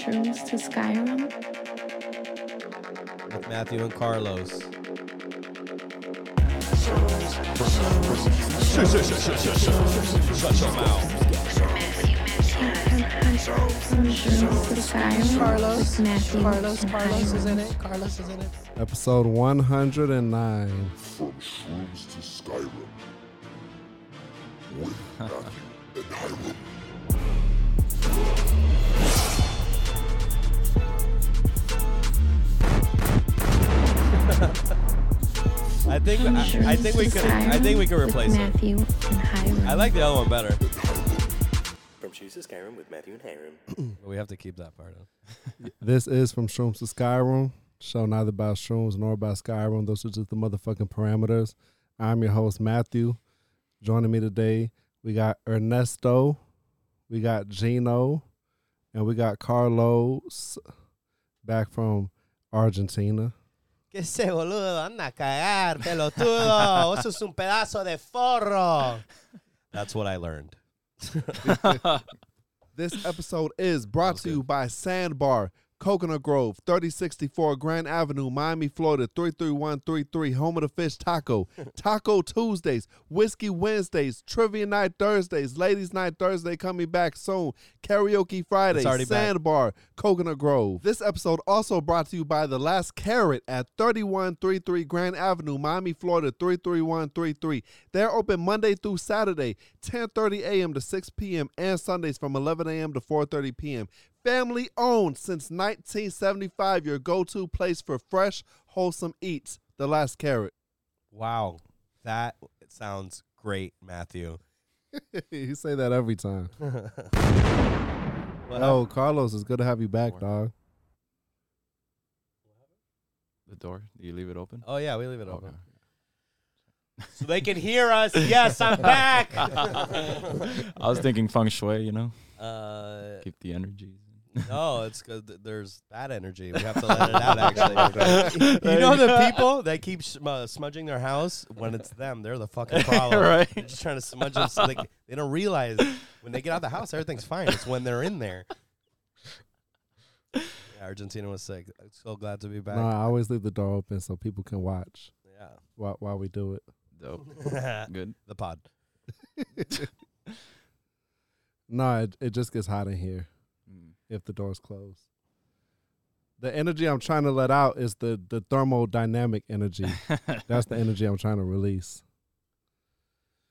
shrooms to Skyrim. With Matthew and Carlos. Shut your mouth. From shrooms to Skyrim. Carlos, Matthew Carlos, Carlos is in it. Carlos is in it. Episode 109. I, I think we to could I think we could with replace it. Matthew and Hiram. I like the other one better. From Shoes to Skyrim with Matthew and Hiram. But we have to keep that part of. This is From Shrooms to Skyrim. Show neither about shrooms nor about Skyrim. Those are just the motherfucking parameters. I'm your host, Matthew. Joining me today, we got Ernesto, we got Gino, and we got Carlos back from Argentina. Que ese boludo anda a cagar, pelotudo. Eso es un pedazo de forro. That's what I learned. This episode is brought to you by Sandbar, Coconut Grove, 3064 Grand Avenue, Miami, Florida, 33133, home of the fish taco. Taco Tuesdays, Whiskey Wednesdays, Trivia Night Thursdays, Ladies Night Thursday coming back soon, Karaoke Friday, already back. Sandbar, Coconut Grove. This episode also brought to you by The Last Carrot at 3133 Grand Avenue, Miami, Florida, 33133. They're open Monday through Saturday, 10:30 a.m. to 6 p.m. and Sundays from 11 a.m. to 4:30 p.m. Family owned since 1975. Your go-to place for fresh, wholesome eats. The Last Carrot. Wow. That sounds great, Matthew. you say that every time. Oh, Carlos, it's good to have you back, dog. The door? Do you leave it open? Oh yeah, we leave it Okay. open. So they can hear us. Yes, I'm back. I was thinking feng shui, you know, uh, keep the energy. No, it's because there's bad energy. We have to let it out. Actually, you know the people that keep sm- uh, smudging their house when it's them. They're the fucking problem. Right. They're just trying to smudge them. So they, they don't realize when they get out of the house, everything's fine. It's when they're in there. Yeah, Argentina was sick. I'm so glad to be back. No, I always leave the door open so people can watch Yeah. while, while we do it. Dope. Good. the pod. No, it, it just gets hot in here. If the door's closed. The energy I'm trying to let out is the the thermodynamic energy. That's the energy I'm trying to release.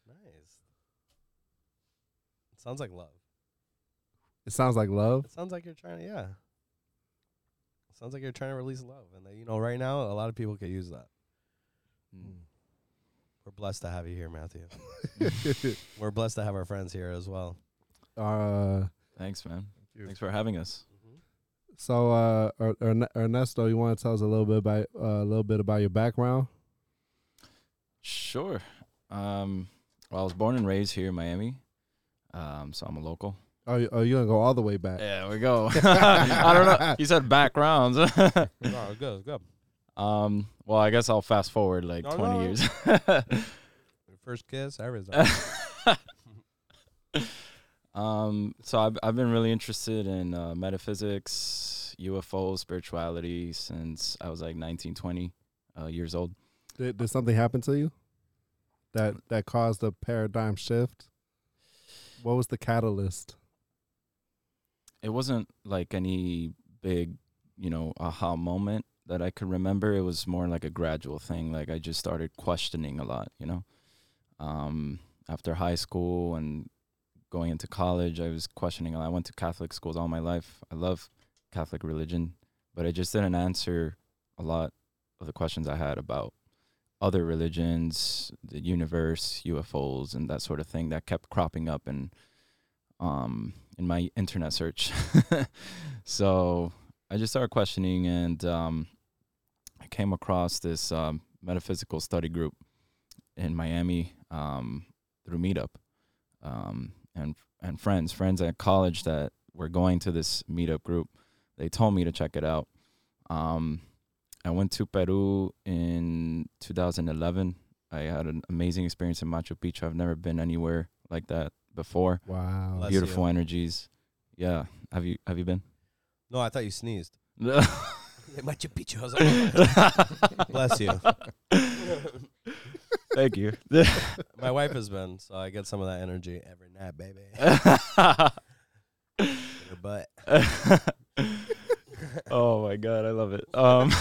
Nice. It sounds like love. It sounds like love. It sounds like you're trying to, yeah. It sounds like you're trying to release love. And, that, you know, right now, a lot of people could use that. Mm. We're blessed to have you here, Matthew. We're blessed to have our friends here as well. uh, Thanks, man. Thanks for having us. so uh, Er- Ernesto, you want to tell us a little bit about uh, a little bit about your background? Sure. Um, well, I was born and raised here in Miami, um, so I'm a local. Oh, you, oh, you gonna go all the way back? Yeah, we go. I don't know. You said backgrounds. No, good, good. um, well, I guess I'll fast forward like No, 20 no. years. First kiss, everything. Um, so I've I've been really interested in uh, metaphysics, UFOs, spirituality since I was like 19, 20 uh, years old. Did, did something happen to you that that caused a paradigm shift? What was the catalyst? It wasn't like any big, you know, aha moment that I could remember. It was more like a gradual thing. Like I just started questioning a lot, you know. Um, after high school and going into college, I was questioning. I went to Catholic schools all my life. I love Catholic religion, but I just didn't answer a lot of the questions I had about other religions, the universe, UFOs, and that sort of thing that kept cropping up in um in my internet search. so I just started questioning, and um, I came across this um, metaphysical study group in Miami um, through Meetup, um, and and friends, friends at college that were going to this Meetup group. They told me to check it out. Um, I went to Peru in 2011 I had an amazing experience in Machu Picchu. I've never been anywhere like that before. Wow. Bless Beautiful you. energies. Yeah. Have you have you been? No, I thought you sneezed. Machu Picchu. I was like, Bless you. you. My wife has been, so I get some of that energy every night, baby. Her butt. oh my god, I love it. Um,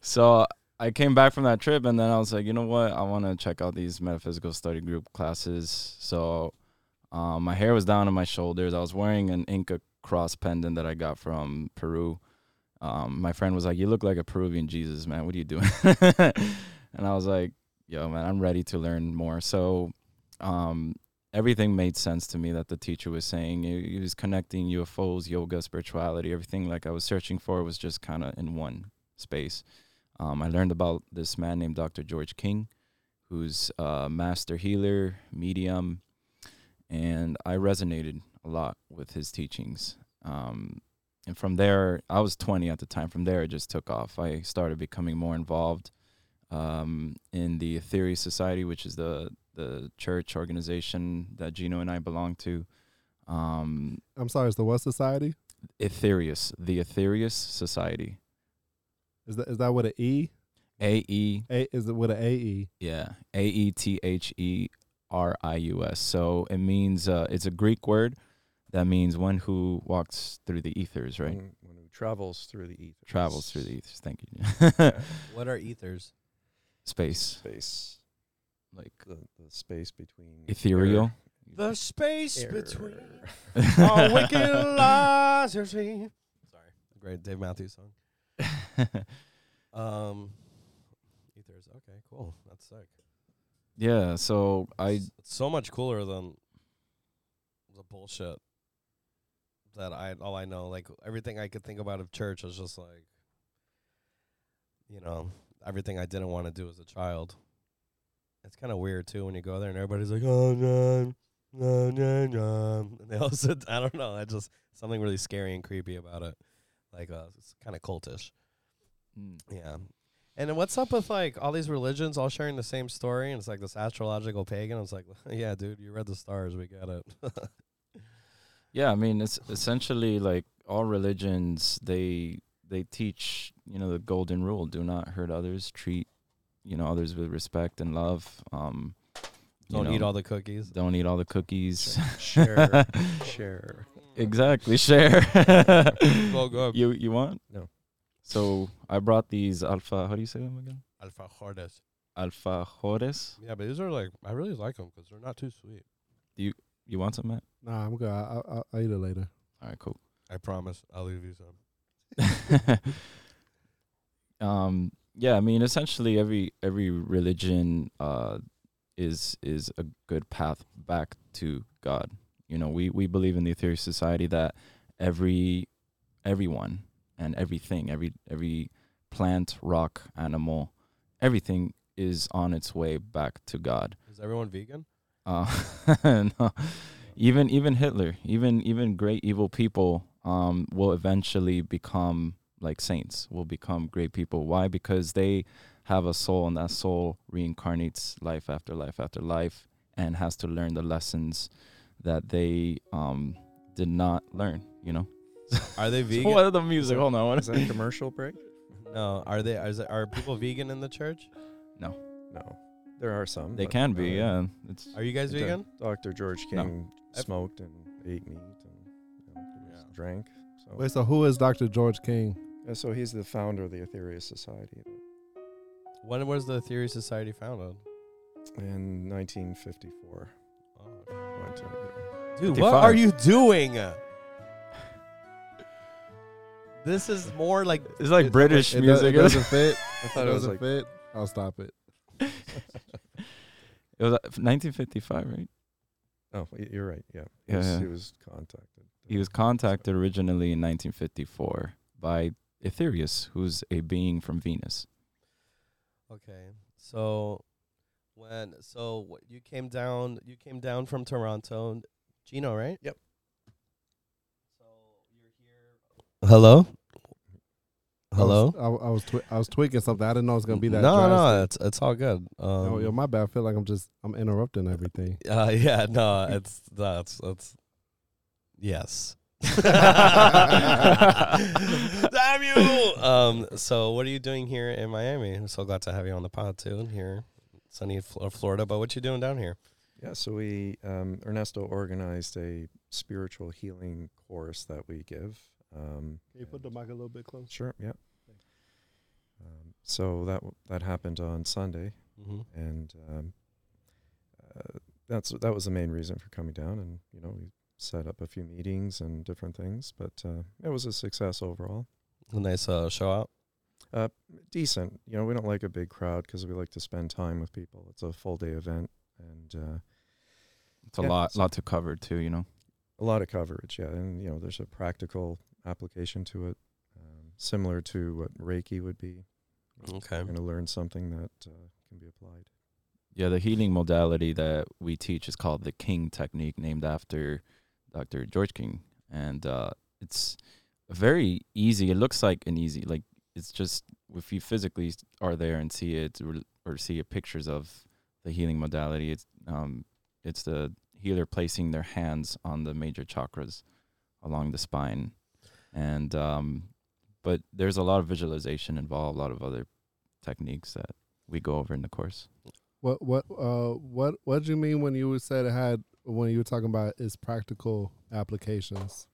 so I came back from that trip, and then I was like, you know what? I want to check out these metaphysical study group classes. So um, my hair was down on my shoulders. I was wearing an Inca cross pendant that I got from Peru. Um, my friend was like, "You look like a Peruvian Jesus, man. What are you doing?" and I was like, "Yo, man, I'm ready to learn more." So um, everything made sense to me that the teacher was saying. He, was connecting UFOs, yoga, spirituality, everything like I was searching for was just kind of in one space. Um, I learned about this man named Dr. George King, who's a master healer, medium, and I resonated a lot with his teachings. Um, and from there, I was 20 at the time. From there, it just took off. I started becoming more involved um, in the Aetherius Society, which is the the church organization that Gino and I belong to. Um, I'm sorry. It's the what society? Aetherius, the Aetherius Society. Is that is that with an E? A E, A is it with an A E? yeah, A E T H E R I U S. So it means uh, it's a Greek word that means one who walks through the ethers, right? One, one who travels through the ether. Travels through the ethers. Thank you. What are ethers? Space, space, like the, the space between ethereal. The space air- between air. all wicked lies are seen. Sorry, great Dave Matthews song. Um, ethers. Okay, cool. That's sick. yeah. So I It's, it's so much cooler than the bullshit that I all I know. Like everything I could think about of church is just like, you know, everything I didn't want to do as a child. It's kind of weird too when you go there and everybody's like, oh no, no, no, no, and they all sit. I don't know. I just something really scary and creepy about it. Like uh, it's kind of cultish. Mm. Yeah. And then what's up with like all these religions all sharing the same story and it's like this astrological pagan? I was like, yeah, dude, you read the stars, we get it. Yeah, I mean it's essentially like all religions they they teach, you know, the golden rule, do not hurt others, treat, you know, others with respect and love. Um Don't eat know, all the cookies. don't eat all the cookies. Share, share. exactly, share. Go, go. you you want? No. So I brought these alpha how do you say them again? Alfa Jordes. Alpha Jores. Yeah, but these are like, I really like them because they're not too sweet. Do you want some, Matt? Nah, I'm good. I, I, I'll, I'll eat it later. All right, cool. I promise. I'll leave you some. um yeah i mean essentially every every religion uh is is a good path back to god you know we we believe in the Aetherius society that every everyone and everything every every plant rock animal everything is on its way back to god Is everyone vegan? uh no. Even even hitler even even great evil people um will eventually become like saints will become great people why because they have a soul and that soul reincarnates life after life after life and has to learn the lessons that they um did not learn you know Are they vegan? what are the music hold on what Is that a commercial break? No. Are they? Is it, are people vegan in the church? No. No. There are some. they but, can be uh, yeah it's Are you guys Doc- vegan? Dr. George No. King I've- smoked and ate meat and you know, he was- Yeah. drank. So. Wait, so who is Dr. George King? Yeah, so he's the founder of the Aetherius Society When was the Aetherius Society founded? in 1954. Oh, Went to- Dude, 55. what are you doing? This is more like it's like It- british it, do- music It doesn't fit. I It thought it was doesn't like fit. I'll stop it. it was uh, 1955 right Oh, you're right. Yeah. He Yeah, was, yeah. he was contacted. He was contacted originally in 1954 by Aetherius, who's a being from Venus. okay. So when so what, you came down, you came down from Toronto, Gino, right? Yep. So you're here. Hello. Hello. I was, I, I was twi- I was tweaking something. I didn't know it was gonna be that. no, no, drastic. it's it's all good. Um, Oh, yo, my bad. I feel like I'm just I'm interrupting everything. Uh, yeah, no, it's that's that's yes. Damn you! Um, so what are you doing here in Miami? I'm so glad to have you on the pod too. Here, sunny Fl- Florida. But what you doing down here? Yeah, so we um, Ernesto organized a spiritual healing course that we give. Um, Can you put the mic a little bit closer? Sure. Yeah. Um, so that w- that happened on Sunday, Mm-hmm. and um, uh, that's that was the main reason for coming down. And you know, we set up a few meetings and different things, but uh, it was a success overall. A nice uh, show out. Uh, decent. You know, we don't like a big crowd because we like to spend time with people. It's a full day event, and uh, It's a Yeah, lot, so- lot to cover too. You know. a lot of coverage. Yeah, and you know, there's a practical application to it, um, similar to what Reiki would be. Okay. You're going to learn something that uh, can be applied. Yeah, the healing modality that we teach is called the King technique, named after Dr. George King, and uh, it's very easy. It looks like an easy, like it's just if you physically are there and see it or, or see a pictures of the healing modality, it's um, it's the healer placing their hands on the major chakras along the spine, and um, but there's a lot of visualization involved, a lot of other techniques that we go over in the course. What what uh what what do you mean when you said it had when you were talking about its practical applications?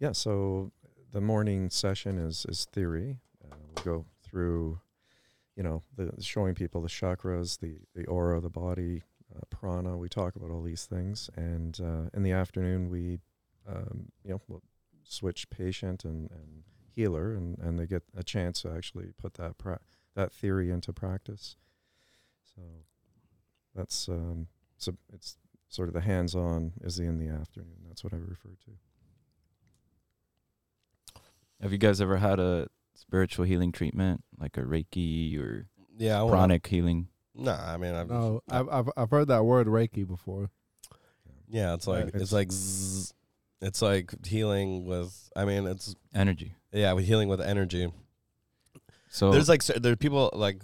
Yeah, so the morning session is is theory. Uh, we'll go through, you know, the showing people the chakras, the the aura the body, uh, prana. We talk about all these things, and uh, in the afternoon we, um, you know, we'll switch patient and, and healer, and, and they get a chance to actually put that pra- that theory into practice. So that's um, so it's sort of the hands-on is in the afternoon. That's what I refer to. Have you guys ever had a spiritual healing treatment, like a Reiki or Yeah, I wanna, pranic healing? Nah, I mean, I've, No, I've I've I've heard that word Reiki before. yeah, it's like it's, It's- like zzz, it's like healing with. I mean, it's Energy. yeah, with healing with energy. So There's like cer- there are people like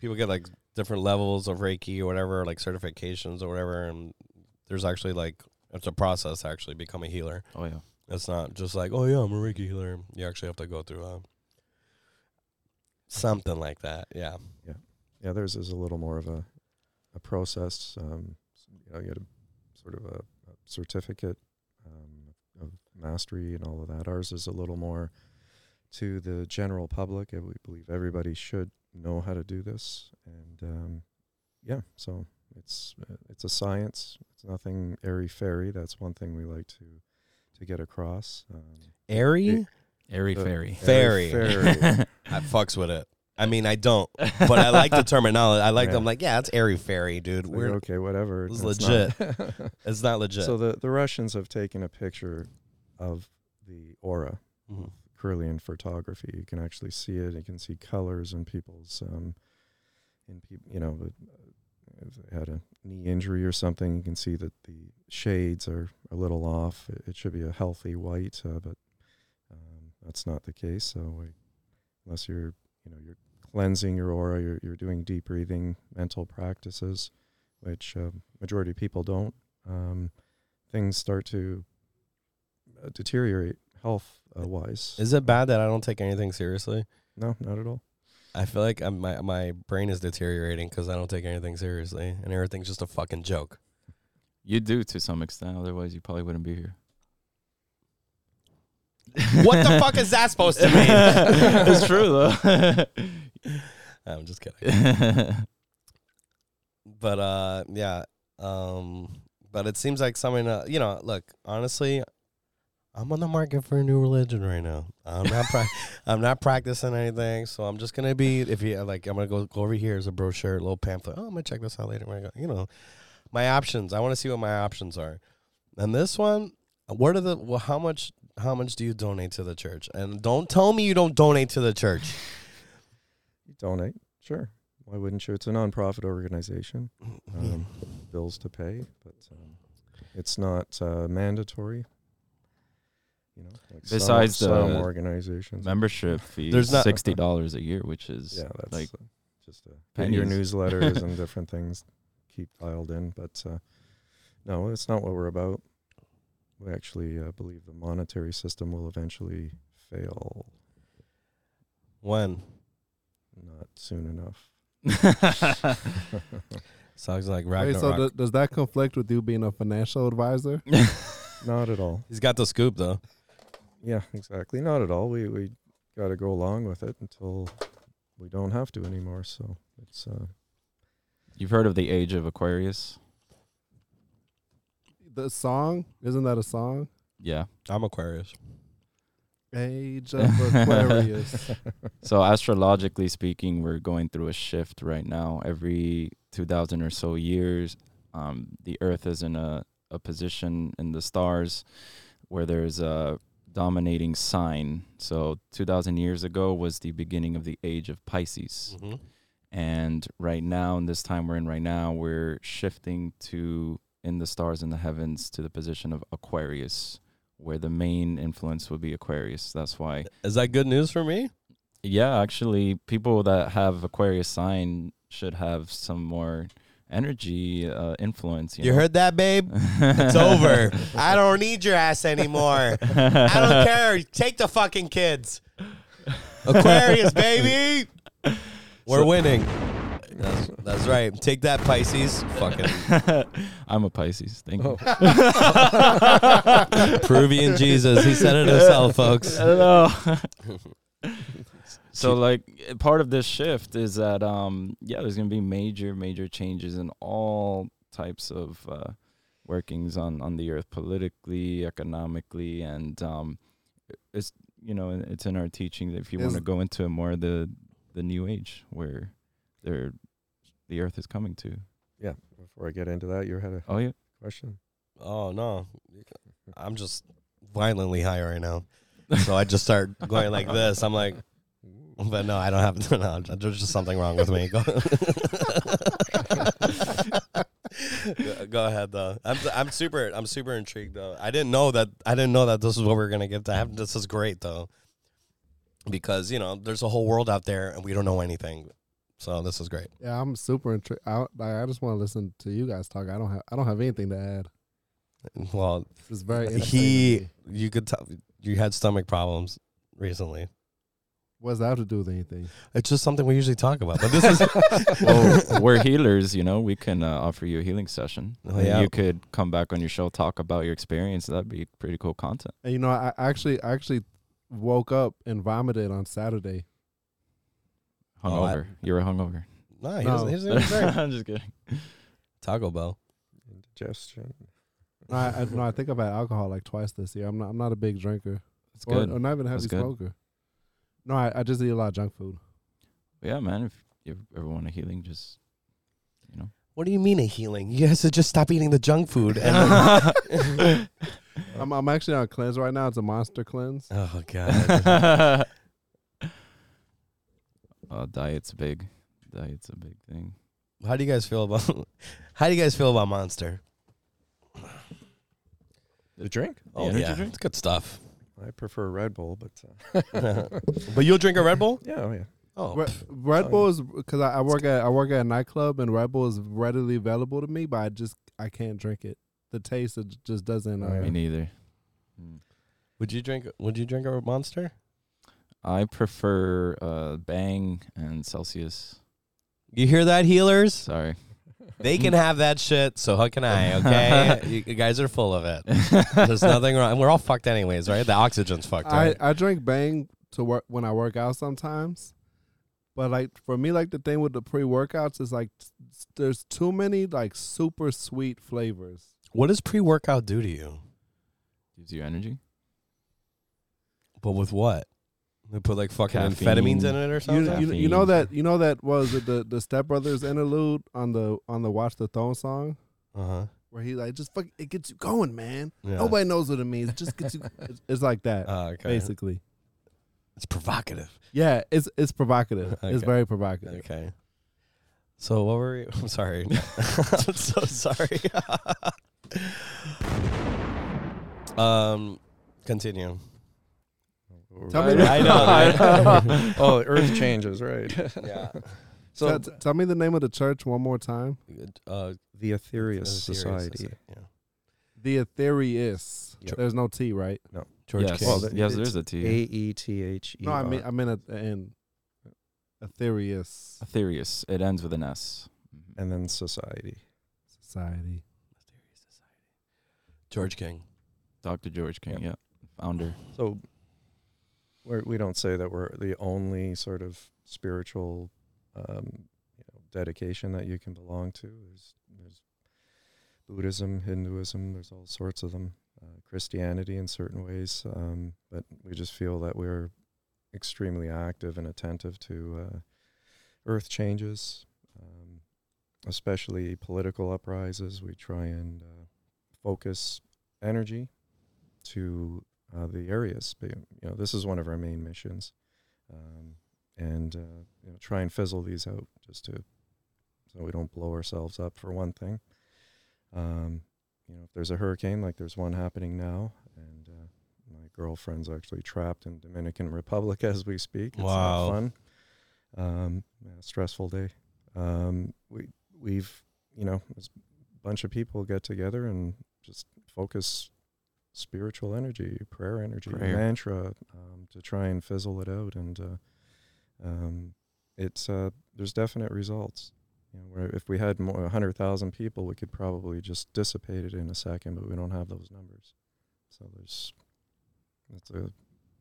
people get like different levels of Reiki or whatever, like certifications or whatever, and there's actually like it's a process to actually become a healer. oh yeah. It's not just like oh yeah, I'm a Reiki healer. You actually have to go through uh, something like that. Yeah. Yeah, theirs is a little more of a a process. Um, you know, you get a sort of a, a certificate um, of mastery and all of that. Ours is a little more to the general public. and We believe everybody should know how to do this, and um, yeah, so it's uh, it's a science. It's nothing airy fairy. That's one thing we like to to get across. Um, Airy, It- Airy Uh, fairy. Fairy. fairy. I fucks with it. I mean, I don't, but I like the terminology. I like. Yeah. I'm like, yeah, it's airy fairy, dude. Like, We're okay, whatever. this is that's not- it's not legit. So the, the Russians have taken a picture of the aura, Mhm. Kirlian photography. You can actually see it. You can see colors in people's, um, in peop you know, uh, if they had a knee injury or something, you can see that the shades are a little off. It, it should be a healthy white, uh, but um, that's not the case. So we, unless you're, you know, you're cleansing your aura, you're, you're doing deep breathing, mental practices, which uh, majority of people don't um, things start to deteriorate health uh, wise. Is it bad that I don't take anything seriously? no, not at all. I feel like I'm, my my brain is deteriorating because I don't take anything seriously, and everything's just a fucking joke. You do to some extent, otherwise you probably wouldn't be here. what the fuck is that supposed to mean? it's true though. I'm just kidding. But uh, yeah. Um, but it seems like something. Uh, you know, look. Honestly, I'm on the market for a new religion right now. I'm not. Pra- I'm not practicing anything, so I'm just gonna be. If you like, I'm gonna go go over here as a brochure, a little pamphlet. Oh, I'm gonna check this out later. Go, you know, my options. I want to see what my options are. And this one, what are the? Well, how much? How much do you donate to the church? And don't tell me you don't donate to the church. You donate, sure. Why wouldn't you? It's a nonprofit organization. Um, bills to pay, but um, it's not uh, mandatory. You know, like Besides some, some the organizations. Membership fee There's not- sixty dollars a year, which is yeah, that's like uh, just uh, get your newsletters and different things keep filed in. But uh, no, it's not what we're about. We actually uh, believe the monetary system will eventually fail. When Not soon enough. sounds like Wait, so th- does that conflict with you being a financial advisor? Not at all. He's got the scoop though. Yeah, exactly. Not at all. We we got to go along with it until we don't have to anymore. So it's uh, You've heard of the Age of Aquarius? The song isn't that a song? Yeah. I'm Aquarius. Age of Aquarius. So astrologically speaking, we're going through a shift right now. Every 2000 or so years, um, the Earth is in a, a position in the stars where there's a dominating sign. So 2000 years ago was the beginning of the age of Pisces. Mm-hmm. And right now, in this time we're in right now, we're shifting to in the stars in the heavens to the position of Aquarius, where the main influence would be Aquarius. That's why Is that good news for me? yeah, actually, people that have Aquarius sign should have some more energy uh, influence. You, You know? heard that, babe? It's over. I don't need your ass anymore. I don't care. Take the fucking kids. Aquarius, baby. We're So- winning. That's, that's right. Take that, Pisces. Fucking I'm a Pisces. Thank you. Peruvian Jesus. He said it himself, folks. Hello. So like eh, part of this shift is that um yeah there's gonna be major major changes in all types of uh, workings on on the earth politically economically and um it's you know it's in our teaching that if you want to go into more the the new age where there the earth is coming to yeah. Before I get into that, you had a oh yeah question. Oh no, I'm just violently high right now. So I just start going like this. I'm like, but no, I don't have. No, there's just something wrong with me. Go, Go- ahead though. I'm I'm super I'm super intrigued though. I didn't know that I didn't know that this is what we are gonna get to have. This is great though, because you know there's a whole world out there and we don't know anything. So this is great. yeah, I'm super intrigued. I, I just want to listen to you guys talk. I don't have I don't have anything to add. Well, It's very he you could tell you had stomach problems recently. What does that have to do with anything? It's just something we usually talk about. But this is well, we're healers, you know. We can uh, offer you a healing session. Oh, yeah. You could come back on your show, talk about your experience. That'd be pretty cool content. And you know, I I actually I actually woke up and vomited on Saturday. Oh, I- Hungover. you were hungover. no, he No. doesn't. He doesn't drink. I'm just kidding. Taco Bell. Indigestion. No, I, I, no, I think I've had alcohol like twice this year. I'm not I'm not a big drinker. It's Or, good. or not even a heavy smoker. No, I, I just eat a lot of junk food. yeah, man. If you ever want a healing, just you know. What do you mean a healing? You guys should just stop eating the junk food. And I'm I'm actually on a cleanse right now. It's a monster cleanse. oh god. uh, diet's big. Diet's a big thing. How do you guys feel about? How do you guys feel about Monster? The drink? Oh energy yeah, drink? it's good stuff. I prefer Red Bull, but uh, but you'll drink a Red Bull? yeah, oh yeah. Oh, Red, Red Bull is because I, I work at I work at a nightclub and Red Bull is readily available to me, but I just I can't drink it. The taste it just doesn't. Oh, Uh. Me neither. Mm. would you drink? Would you drink a Monster? I prefer uh, Bang and Celsius. You hear that, healers? Sorry. They can have that shit, so how can I? Okay, you, you guys are full of it. There's nothing wrong. We're all fucked anyways, right? The oxygen's fucked. I Right? I drink Bang to work when I work out sometimes, but like for me, like the thing with the pre workouts is like s- there's too many like super sweet flavors. what does pre-workout do to you? Gives you energy. But with what? They put like fucking Caffeine. amphetamines in it or something. you, you know that you know that was it the the Step Brothers interlude on the on the Watch the Throne song Uh huh. where he like just fuck it gets you going, man. Yeah. Nobody knows what it means. It just gets you. It's, it's like that Oh, okay. basically. It's provocative. Yeah, it's it's provocative. It's very provocative. Okay. So what were we? I'm sorry. I'm so sorry. um, Continue. Tell me I, the- I know. right? oh, Earth changes, right? yeah. So T- t- tell me the name of the church one more time. Uh, the Aetherius Serious Society. Yeah. The Aetherius. Yep. There's no T, right? No. George yes, King. Well, the- yes, there's a A T. E T H E. No, I R. mean I mean at the end. Aetherius Aetherius. It ends with an S. Mhm. and then society. Society. George King. Dr. George King, Yeah. yeah, founder. So we're, we don't say that we're the only sort of spiritual um, you know, dedication that you can belong to. There's, there's Buddhism, Hinduism. There's all sorts of them. Uh, Christianity in certain ways, um, but we just feel that we're extremely active and attentive to uh, earth changes, um, especially political uprises. We try and uh, focus energy to uh, the areas. But, you know, this is one of our main missions, um, and uh, you know, try and fizzle these out just to so we don't blow ourselves up for one thing. Um, you know, if there's a hurricane like there's one happening now, and uh, my girlfriend's actually trapped in Dominican Republic as we speak. It's Wow. not fun. Um, yeah, stressful day. Um, we we've you know, a bunch of people get together and just focus spiritual energy, prayer energy, Prayer. mantra um, to try and fizzle it out. And uh, um, it's uh, there's definite results. You know, where if we had more, 100,000 people, we could probably just dissipate it in a second, but we don't have those numbers. So there's it's a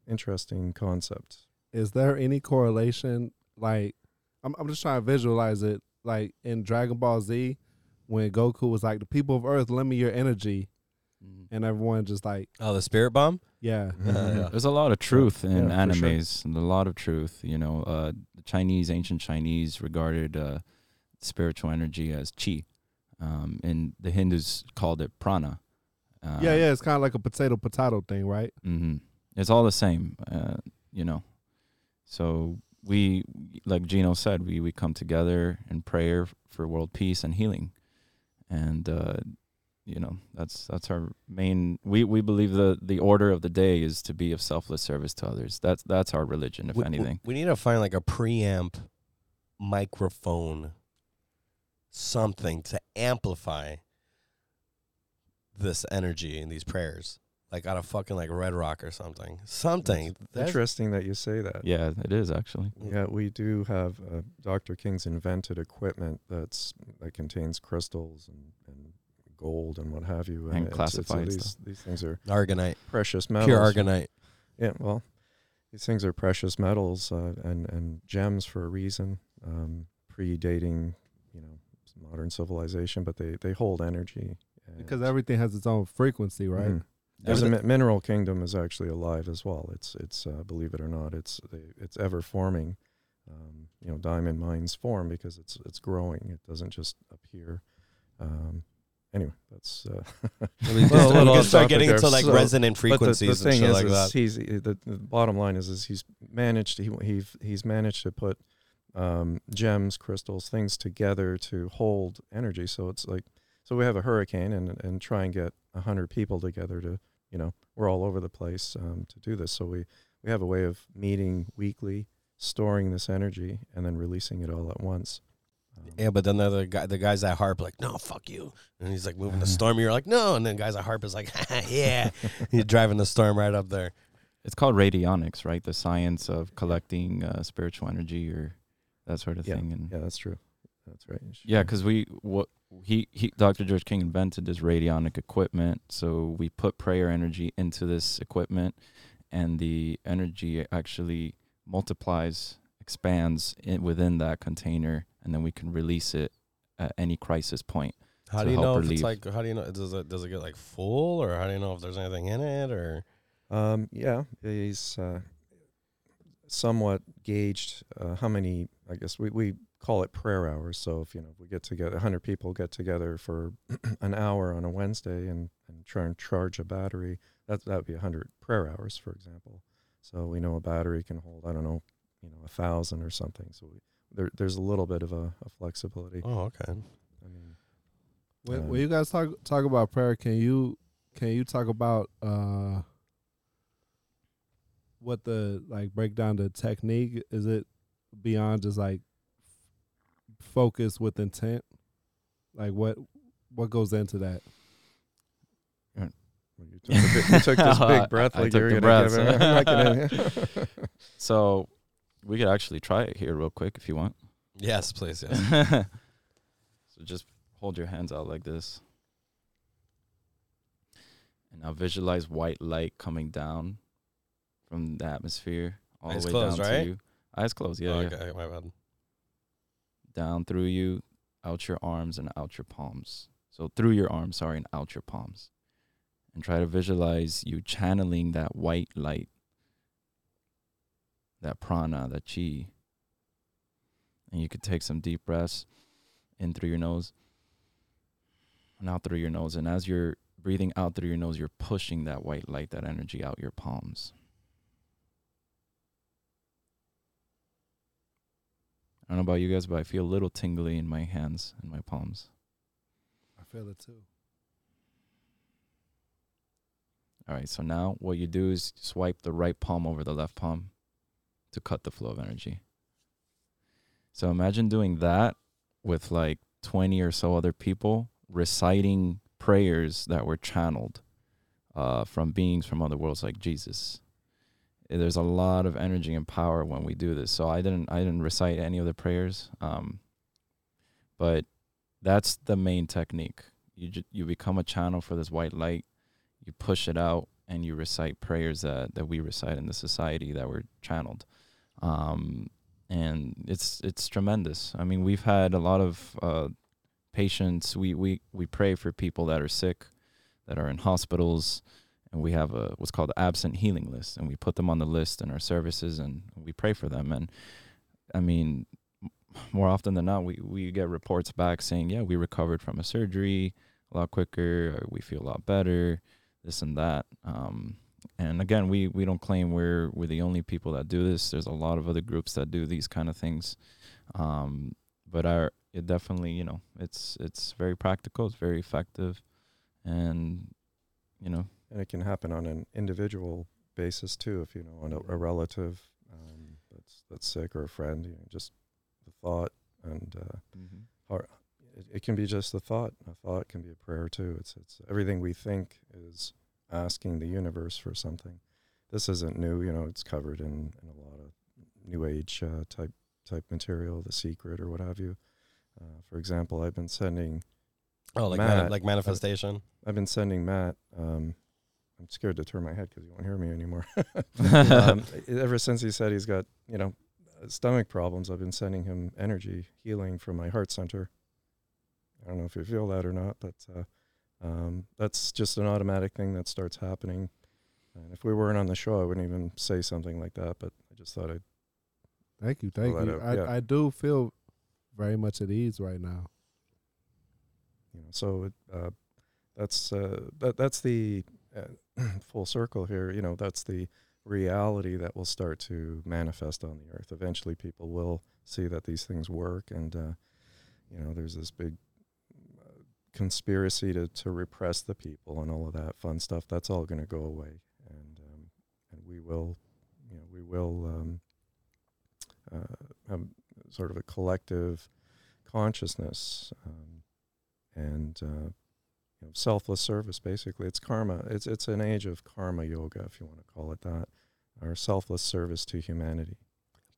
interesting concept. Is there any correlation? Like, I'm I'm just trying to visualize it. Like in Dragon Ball Z, when Goku was like, "The people of Earth, lend me your energy," Mhm. and everyone just like, Oh, the Spirit Bomb. "Yeah, Yeah. There's a lot of truth in yeah, for sure. animes, and a lot of truth. You know, uh, the Chinese, ancient Chinese, regarded uh, spiritual energy as chi, um, and the Hindus called it prana. Uh, yeah, yeah." It's kind of like a potato potato thing, right? mm-hmm. It's all the same, uh, you know. So we, like Gino said, we we come together in prayer for world peace and healing, and uh, you know that's that's our main. We we believe the the order of the day is to be of selfless service to others. That's that's our religion, if We- we- anything. We, need to find like a preamp microphone, something to amplify this energy in these prayers. Like out of fucking like Red Rock or something. Something. That's- Interesting that you say that. Yeah, it is actually. Yeah, we do have uh, Dr. King's invented equipment that's that contains crystals and, and gold and what have you. And it's- it's- classified these, stuff. these things are Argonite. precious metals. Pure Argonite. Yeah, well, these things are precious metals uh, and and gems for a reason, um, predating you know modern civilization, but they they hold energy. Because everything has its own frequency, right? Mhm. There's a mi- mineral kingdom is actually alive as well. It's it's uh, believe it or not, it's it's ever forming. Um, you know, diamond mines form because it's it's growing. It doesn't just appear. Um, anyway, that's uh, We Well, a can little start getting topic into like So- resonant but the, frequencies the thing and shit is, like is that. he's the, the bottom line is is he's managed he he he's managed to put um, gems, crystals, things together to hold energy. So it's like so we have a hurricane and and try and get a hundred people together to you know we're all over the place um, to do this. So we we have a way of meeting weekly, storing this energy, and then releasing it all at once. Yeah, but then the other guy, the guys at HAARP, like, no, fuck you, and he's like moving the storm. You're like, no, and then guys at HAARP is like, yeah, he's driving the storm right up there. It's called radionics, right? The science of collecting uh, spiritual energy or that sort of Yeah, thing. And yeah, that's true. That's right. Yeah, because we what he he Dr. George King invented this radionic equipment. So we put prayer energy into this equipment, and the energy actually multiplies, expands in, within that container, and then we can release it at any crisis point. How To do you help know if relieve. it's like? How do you know? Does it does it get like full, or how do you know if there's anything in it, or Um, yeah, he's uh, somewhat gauged uh, how many. I guess we, we call it prayer hours. So if you know if we get together, hundred people get together for an hour on a Wednesday and, and try and charge a battery, that that would be hundred prayer hours, for example. So we know a battery can hold I don't know, you know, a thousand or something. So we, there there's a little bit of a, a flexibility. oh, okay. I mean, When, Um, when you guys talk talk about prayer, can you can you talk about uh what the like break down the technique? Is it beyond just like f- focus with intent? Like what what goes into that? Well, You took, a bit- you took this big breath I like took you're the gonna breaths. give it. I'm not gonna- So we could actually try it here real quick if you want. Yes, please. Yes. so just hold your hands out like this. And now visualize white light coming down from the atmosphere all Eyes the way closed, down right? to you. Eyes closed, yeah, oh, yeah. okay, my bad. Down through you, out your arms and out your palms. So through your arms, sorry, and out your palms. And try to visualize you channeling that white light, that prana, that chi. And you could take some deep breaths in through your nose and out through your nose. And as you're breathing out through your nose, you're pushing that white light, that energy out your palms. I don't know about you guys, but I feel a little tingly in my hands and my palms. I feel it too. All right, so now what you do is swipe the right palm over the left palm to cut the flow of energy. So imagine doing that with like 20 or so other people reciting prayers that were channeled uh, from beings from other worlds like Jesus. Eh, There's a lot of energy and power when we do this. So I didn't I didn't recite any of the prayers, um, but that's the main technique. You ju- you become a channel for this white light you push it out and you recite prayers that, that we recite in the society that were channeled um, and it's it's tremendous. I mean we've had a lot of uh, patients. We, we we pray for people that are sick that are in hospitals and we have a what's called the absent healing list and we put them on the list in our services and we pray for them. And i mean more often than not we, we get reports back saying yeah we recovered from a surgery a lot quicker or we feel a lot better this and that. Um, and again, we we don't claim we're we're the only people that do this. There's a lot of other groups that do these kind of things. Um, but our it definitely, you know, it's it's very practical. It's very effective, and you know, and it can happen on an individual basis too. If you know, on a, a relative um, that's that's sick or a friend, you know, just the thought and uh, it, it can be just a thought. A thought can be a prayer too. It's it's everything we think is asking the universe for something. This isn't new, you know. It's covered in, in a lot of new age uh, type type material, The Secret or what have you. Uh, for example, I've been sending Oh, like Matt, mani- like manifestation. I've been sending Matt. Um, I'm scared to turn my head because he won't hear me anymore. um, ever since he said he's got you know stomach problems, I've been sending him energy healing from my heart center. I don't know if you feel that or not, but uh, um, that's just an automatic thing that starts happening. And if we weren't on the show, I wouldn't even say something like that. But I just thought I'd Thank you, thank you. I, yeah. I do feel very much at ease right now. you know so it, uh, that's uh, that that's the uh, full circle here you know that's the reality that will start to manifest on the earth eventually people will see that these things work and uh, you know there's this big conspiracy to, to repress the people and all of that fun stuff that's all going to go away and um, and we will you know we will um, uh, have sort of a collective consciousness um, and uh, you know, selfless service. Basically, it's karma. It's it's an age of karma yoga, if you want to call it that, or selfless service to humanity.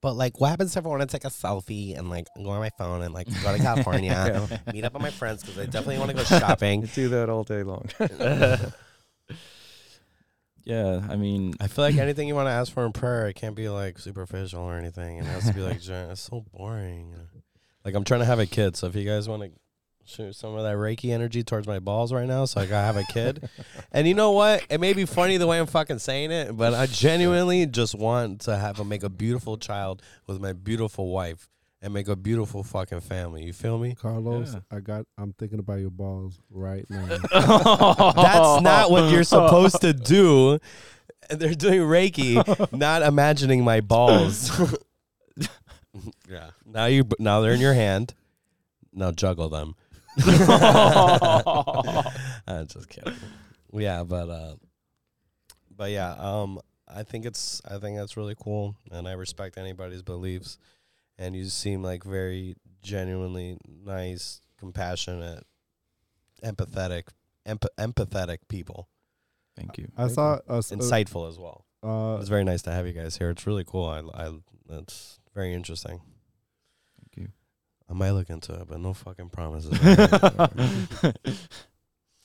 But like, what happens if I want to take a selfie and like go on my phone and like go to California, meet up with my friends because I definitely want to go shopping. You do that all day long. yeah. I mean, I feel like anything you want to ask for in prayer, it can't be like superficial or anything. It has to be like, giant- it's so boring. Like I'm trying to have a kid, so if you guys want to shoot some of that Reiki energy towards my balls right now, so I gotta have a kid. and you know what? It may be funny the way I'm fucking saying it, but I genuinely just want to have a make a beautiful child with my beautiful wife and make a beautiful fucking family. You feel me? Carlos, Yeah. I got I'm thinking about your balls right now. That's not what you're supposed to do. And they're doing Reiki, not imagining my balls. yeah. Now you now they're in your hand. Now juggle them. I'm just kidding. Yeah, but uh but yeah, um I think it's I think that's really cool, and I respect anybody's beliefs. And you seem like very genuinely nice, compassionate, empathetic, emp- empathetic people. Thank you. I saw a, s- Insightful as well. uh, It's very nice to have you guys here. It's really cool. I, I it's very interesting. Thank you. I might look into it, but no fucking promises.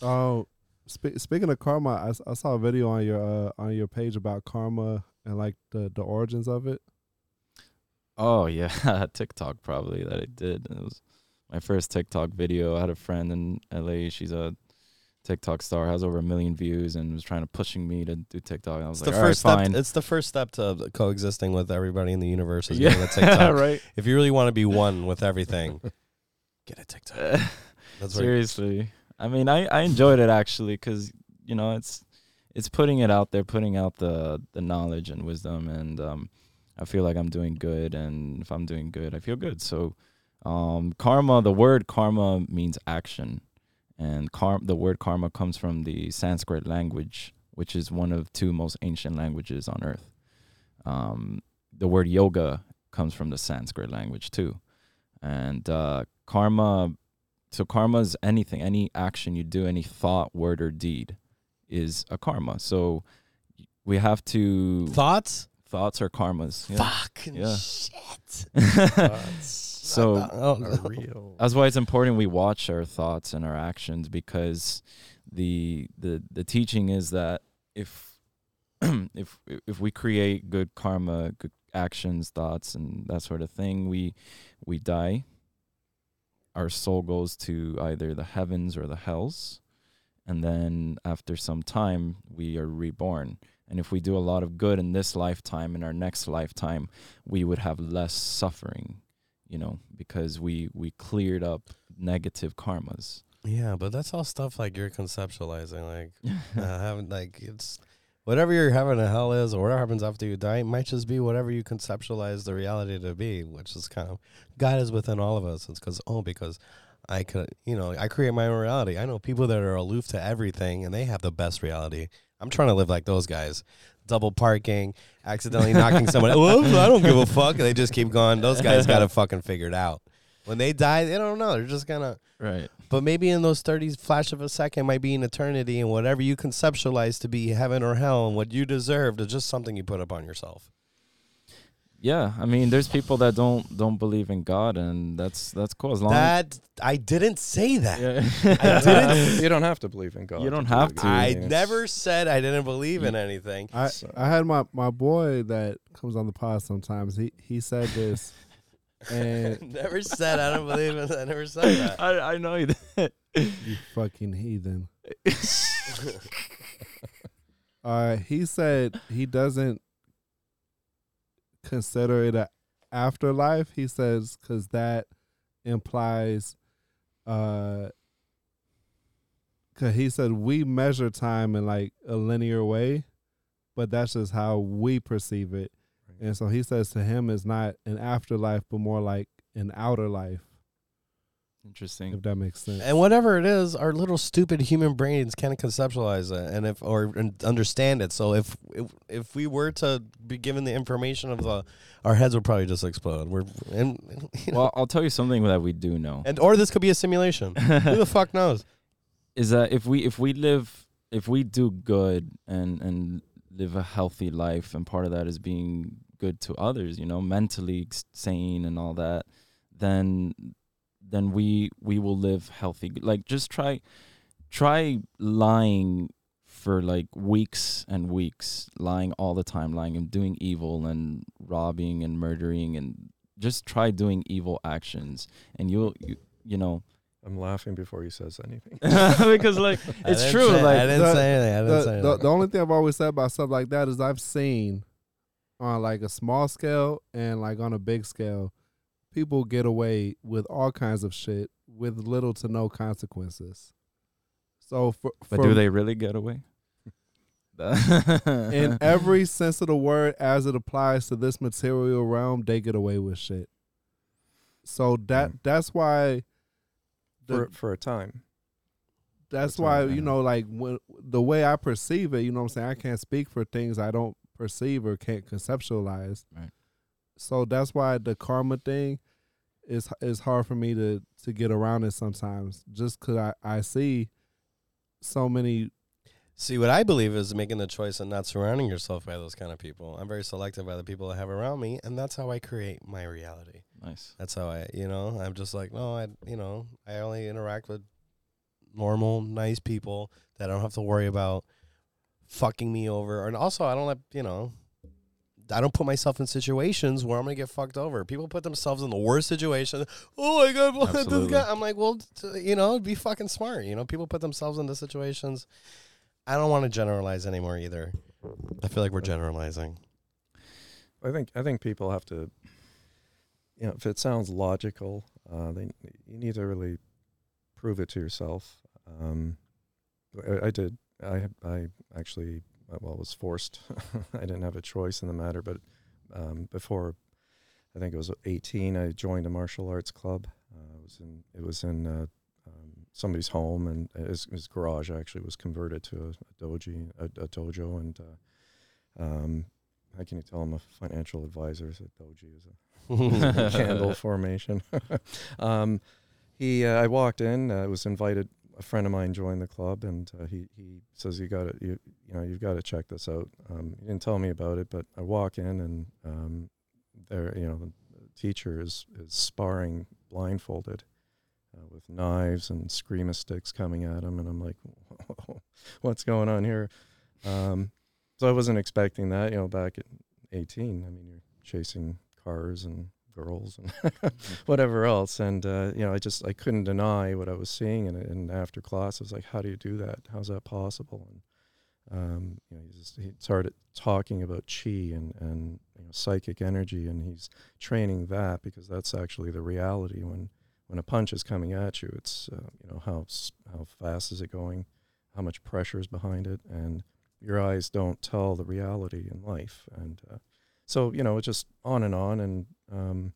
Oh, spe- speaking of karma, I, s- I saw a video on your uh, on your page about karma and like the the origins of it. Oh yeah, TikTok probably that I did. It was my first TikTok video. I had a friend in LA. She's a TikTok star, has over a million views, and was trying to pushing me to do TikTok. I was it's like, the right, first step. fine. It's the first step to coexisting with everybody in the universe. Is yeah, getting a TikTok. right. If you really want to be one with everything, get a TikTok. That's Seriously, I mean, I I enjoyed it actually because you know it's it's putting it out there, putting out the the knowledge and wisdom, and um, I feel like I'm doing good, and if I'm doing good, I feel good. So, um, karma, the word karma means action, and car the word karma comes from the Sanskrit language, which is one of two most ancient languages on earth. Um, the word yoga comes from the Sanskrit language too, and uh, karma so karma is anything, any action you do, any thought, word, or deed is a karma. So we have to Thoughts? thoughts are karmas. Yeah. Fucking Yeah. shit. so Oh, Are real. that's why it's important we watch our thoughts and our actions because the the the teaching is that if if if we create good karma, good actions, thoughts, and that sort of thing, we we die. Our soul goes to either the heavens or the hells, and then after some time, we are reborn. And if we do a lot of good in this lifetime, in our next lifetime, we would have less suffering you know, because we we cleared up negative karmas. Yeah, but that's all stuff like you're conceptualizing. Like, uh, having like it's whatever your heaven and hell is, or whatever happens after you die, it might just be whatever you conceptualize the reality to be, which is kind of God is within all of us. It's because oh, because I could, you know, I create my own reality. I know people that are aloof to everything, and they have the best reality. I'm trying to live like those guys. Double parking, accidentally knocking someone. Whoops, I don't give a fuck. And they just keep going. Those guys got it fucking figured out. When they die, they don't know. They're just gonna. Right. But maybe in those 30s flash of a second might be an eternity, and whatever you conceptualize to be heaven or hell and what you deserved is just something you put upon yourself. Yeah, I mean, there's people that don't don't believe in God, and that's that's cool as long That I didn't say that. yeah. I didn't- you don't have to believe in God. You don't do have to. I It's- never said I didn't believe in anything. I So- I had my my boy that comes on the pod sometimes. He he said this, and never said I don't believe in. That I never said that. I I know you. did. you fucking heathen. Uh, he said he doesn't consider it a afterlife. He says because that implies, uh, cause he said we measure time in like a linear way, but that's just how we perceive it. And so he says to him it's not an afterlife, but more like an outer life, Interesting. if that makes sense. And whatever it is, our little stupid human brains can't conceptualize it, and if or and understand it. So if if, if we were to be given the information of the, our heads would probably just explode. We're and you know, Well, I'll tell you something that we do know. and or this could be a simulation. Who the fuck knows? is that if we if we live if we do good and and live a healthy life and part of that is being good to others you know mentally sane and all that then then we we will live healthy like just try try lying for like weeks and weeks lying all the time lying and doing evil and robbing and murdering and just try doing evil actions and you'll you, you know I'm laughing before he says anything. because like it's true say- like I didn't the- say anything. I didn't the, say the, anything. the only thing I've always said about stuff like that is I've seen on like a small scale and like on a big scale, people get away with all kinds of shit with little to no consequences. So for, But do they really get away? in every sense of the word as it applies to this material realm, they get away with shit. So that Yeah. that's why the, for for a time. that's That's why right, you know like when the way i perceive it you know what i'm saying i can't speak for things i don't perceive or can't conceptualize. Right. So that's why the karma thing is is hard for me to to get around it sometimes. Just because I I see so many. See, what I believe is making the choice and not surrounding yourself by those kind of people. I'm very selective by the people I have around me, and that's how I create my reality. Nice. That's how I, you know, I'm just like, no, I, you know, I only interact with normal, nice people that I don't have to worry about fucking me over. And also, I don't let, you know, I don't put myself in situations where I'm gonna get fucked over. People put themselves in the worst situation. Oh my god, this guy? I'm like, well, t- you know, be fucking smart. You know, people put themselves into situations. I don't want to generalize anymore either. I feel like we're generalizing. I think I think people have to, you know, if it sounds logical, uh, they you need to really prove it to yourself. Um, I, I did. I I actually well was forced. I didn't have a choice in the matter, but um, before I think it was 18, I joined a martial arts club. Uh, it was in it was in uh, um, somebody's home, and his, his garage actually was converted to a, a doji, a, a dojo, and uh, um, how can you tell I'm a financial advisor? So doji is a candle formation. um, he, uh, I walked in. I was invited. A friend of mine joined the club, and uh, he he says you got to you you know you've got to check this out. Um, he didn't tell me about it, but I walk in and um, there you know the teacher is is sparring blindfolded. Uh, with knives and screamer sticks coming at him, and I'm like, "What's going on here?" Um, so I wasn't expecting that. You know, back at 18, I mean, you're chasing cars and girls and whatever else, and uh, you know, I just I couldn't deny what I was seeing. And, and after class, I was like, "How do you do that? How's that possible?" And um, you know, he just he started talking about chi and and you know, psychic energy, and he's training that because that's actually the reality when when a punch is coming at you. It's uh, you know how how fast is it going, how much pressure is behind it, and your eyes don't tell the reality in life. And uh, so you know, just on and on. And um,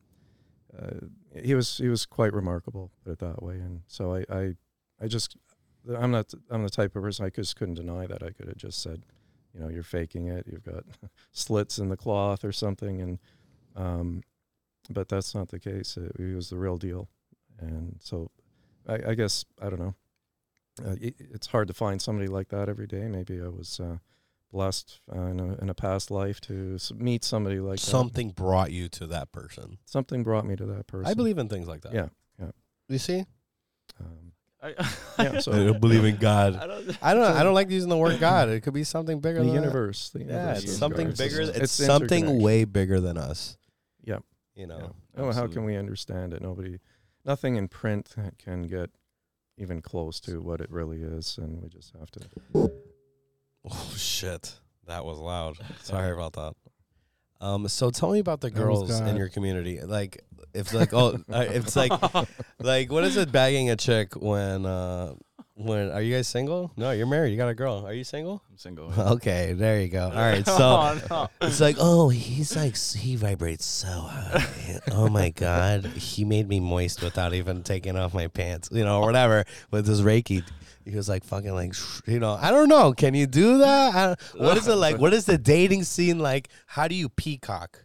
uh, he was he was quite remarkable, put it that way. And so I I, I just I'm not I'm the type of person I just couldn't deny that. I could have just said, you know, you're faking it. You've got slits in the cloth or something, and um, but that's not the case. It, he was the real deal, and so I, I guess I don't know. Uh, it, it's hard to find somebody like that every day. Maybe I was uh, blessed uh, in, a, in a past life to meet somebody like that. Something brought you to that person. Something brought me to that person. I believe in things like that. Yeah, yeah. You see? Um, I, Yeah, so- I don't believe in God. I don't, I don't. I don't like using the word God. It could be something bigger the than that. universe. The Yeah, it's something God. bigger. It's- It's, it's something way bigger than us. Yeah. You know. Yeah. Oh, how can we understand it? Nobody, nothing in print can get even close to what it really is, and we just have to. Oh shit, that was loud. Sorry about that. Um, so tell me about the That was girls in God. your community. Like, if like, oh, uh, if it's like, like, what is it bagging a chick when, uh, when are you guys single? No, you're married. You got a girl. Are you single? I'm single. Okay, there you go. All right, so Oh, no. it's like, oh, he's like, he vibrates so high. oh my god, he made me moist without even taking off my pants, you know, or whatever with his Reiki. He was like fucking like, sh- you know, I don't know. Can you do that? I, what is it like? What is the dating scene like? How do you peacock?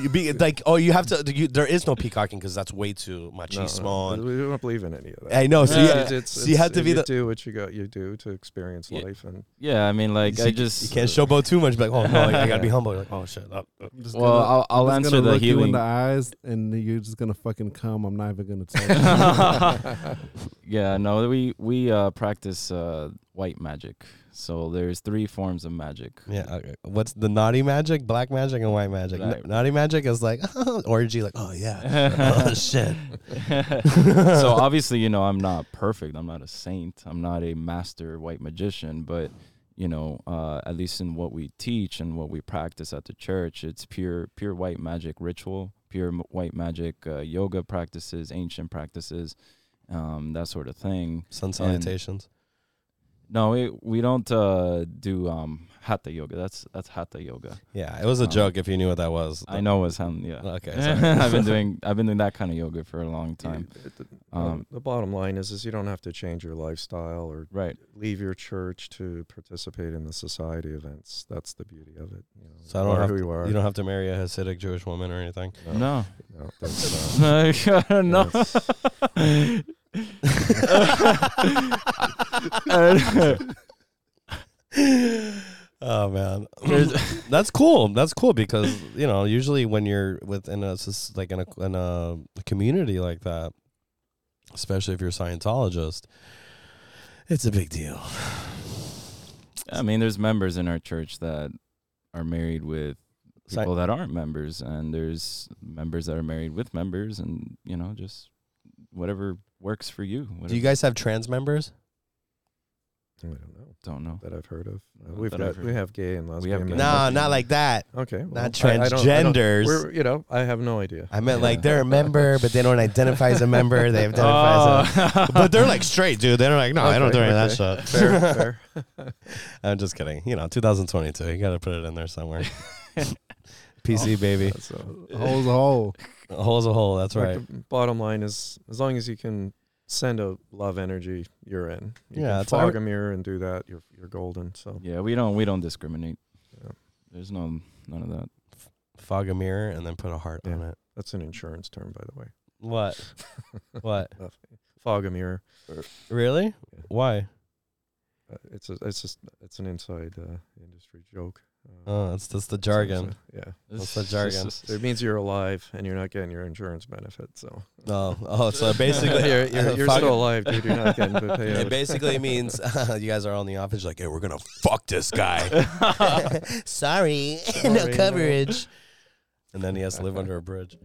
You be like, oh, you have to. You, there is no peacocking because that's way too machismo. and- we don't believe in any of that. I know. So Yeah. you, It's- it's- so you have to it's- be you the- do what you got. You do to experience Yeah. life, and Yeah, I mean, like so I just you can't showboat too much. Be like, oh no, I gotta be humble. You're like, oh shit. I'm just Well, gonna- I'll, I'll I'm just answer gonna the look you in the eyes, and you're just gonna fucking come. I'm not even gonna touch. yeah, no, we we uh, practice uh, white magic. So there's three forms of magic. Yeah. Okay. What's the naughty magic, black magic, and white magic? Right. naughty magic is like orgy, like oh yeah, oh shit. so obviously, you know, I'm not perfect. I'm not a saint. I'm not a master white magician, but you know, uh, at least in what we teach and what we practice at the church, it's pure, pure white magic ritual, pure m- white magic uh, yoga practices, ancient practices, um, that sort of thing. Sun salutations. No, we we don't uh, do um, hatha yoga. That's that's hatha yoga. Yeah, it was a Um, joke if you knew what that was. I know it's ham. Yeah. Okay. I've been doing I've been doing that kind of yoga for a long time. the, Um, the bottom line is, is you don't have to change your lifestyle or Right. leave your church to participate in the society events. That's the beauty of it. You know, So I don't have who to- you are. You don't have to marry a Hasidic Jewish woman or anything. No. no, that's, uh, no. oh man, that's cool. That's cool because you know usually when you're within a like in a in a community like that, especially if you're a Scientologist, it's a big deal. I mean, there's members in our church that are married with people that aren't members, and there's members that are married with members, and you know, just whatever works for you. Whatever. Do you guys have trans members? I don't know don't know? that I've heard of. Uh, we've that got I've we have gay and lesbian. We have gay men. and No, not like that. Okay, well, Not I- I don't- I don't- transgenders. we're, you know, I have no idea. I meant like they're a member, but they don't identify as a member. They identify as a. Oh. But they're like straight, dude. They're like, no, I don't do Okay, any of that okay. shit. fair, fair. I'm just kidding. You know, 2022. You got to put it in there somewhere. PC baby. That's, uh, A hole's a hole. A hole's a hole. That's like right. The bottom line is, as long as you can send a love energy, you're in. You Yeah, can it's fog a mirror and do that. You're you're golden. So yeah, we don't we don't discriminate. Yeah. There's no none of that. Fog a mirror and then put a heart on it. that's an insurance term, by the way. What? what? Fog a mirror. Really? Yeah. Why? Uh, it's a, it's just it's an inside uh, industry joke. Uh, Oh, it's just the jargon. so, yeah, What's the jargon? So it means you're alive and you're not getting your insurance benefit. So No. Oh, so basically, you're, you're, you're still alive, dude. You're not getting the payout. It basically means you guys are on the office like, hey, we're gonna fuck this guy. Sorry, no Sorry, no. coverage. And then he has to live under a bridge.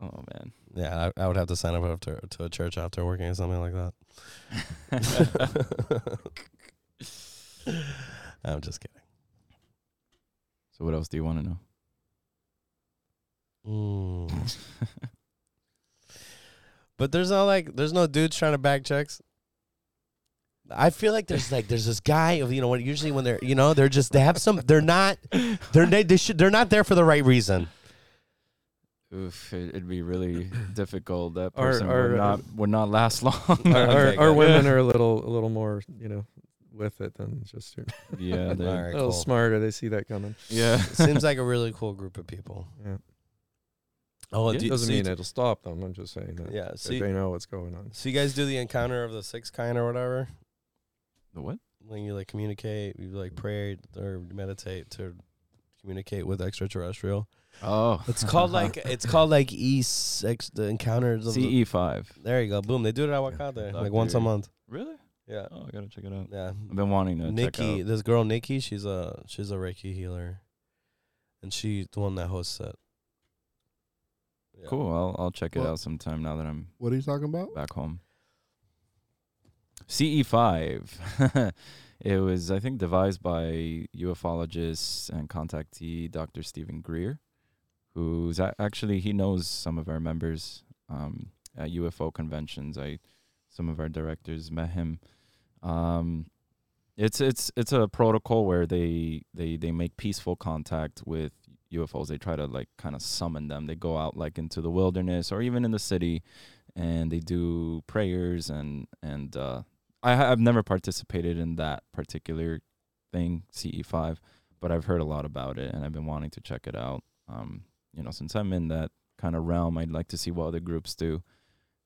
Oh man. Yeah, I, I would have to sign up after to a church after working or something like that. I'm just kidding. So what else do you want to know? Mm. but there's no like, there's no dudes trying to bag checks. I feel like there's like there's this guy of you know when usually when they're you know they're just they have some they're not they're they, they should they're not there for the right reason. Oof, it, it'd be really difficult. That Our- person our, would uh, not would not last long. our, our, Okay, our good. women are a little a little more you know with it than just you're yeah, they're- right, a little cool. smarter. They see that coming. yeah. Seems like a really cool group of people. Yeah, Oh, Yeah. do, doesn't so you- mean it'll stop them. I'm just saying that, yeah. that So you, they know what's going on. so you guys do the encounter of the six kind or whatever. The what? when you like communicate, you like pray or meditate to communicate with extraterrestrial. Oh, It's called like it's called like E six the encounters of the, CE five. There you go. Boom. They do it at Wakanda like Dr. once a month. Really? Yeah. Oh, I gotta check it out. Yeah. I've been wanting to check Nikki, this girl Nikki, she's a she's a Reiki healer, and she's the one that hosts it. Yeah. Cool. I'll I'll check it Well- out sometime now that I'm What are you talking about? back home. CE5. it was, I think, devised by ufologist and contactee Dr. Steven Greer, who's a- actually he knows some of our members um, at UFO conventions. I some of our directors met him. Um, it's it's it's a protocol where they they they make peaceful contact with UFOs. They try to like kind of summon them. They go out like into the wilderness or even in the city and they do prayers and and uh, I I've never participated in that particular thing CE5, but I've heard a lot about it and I've been wanting to check it out. Um, you know, since I'm in that kind of realm, I'd like to see what other groups do,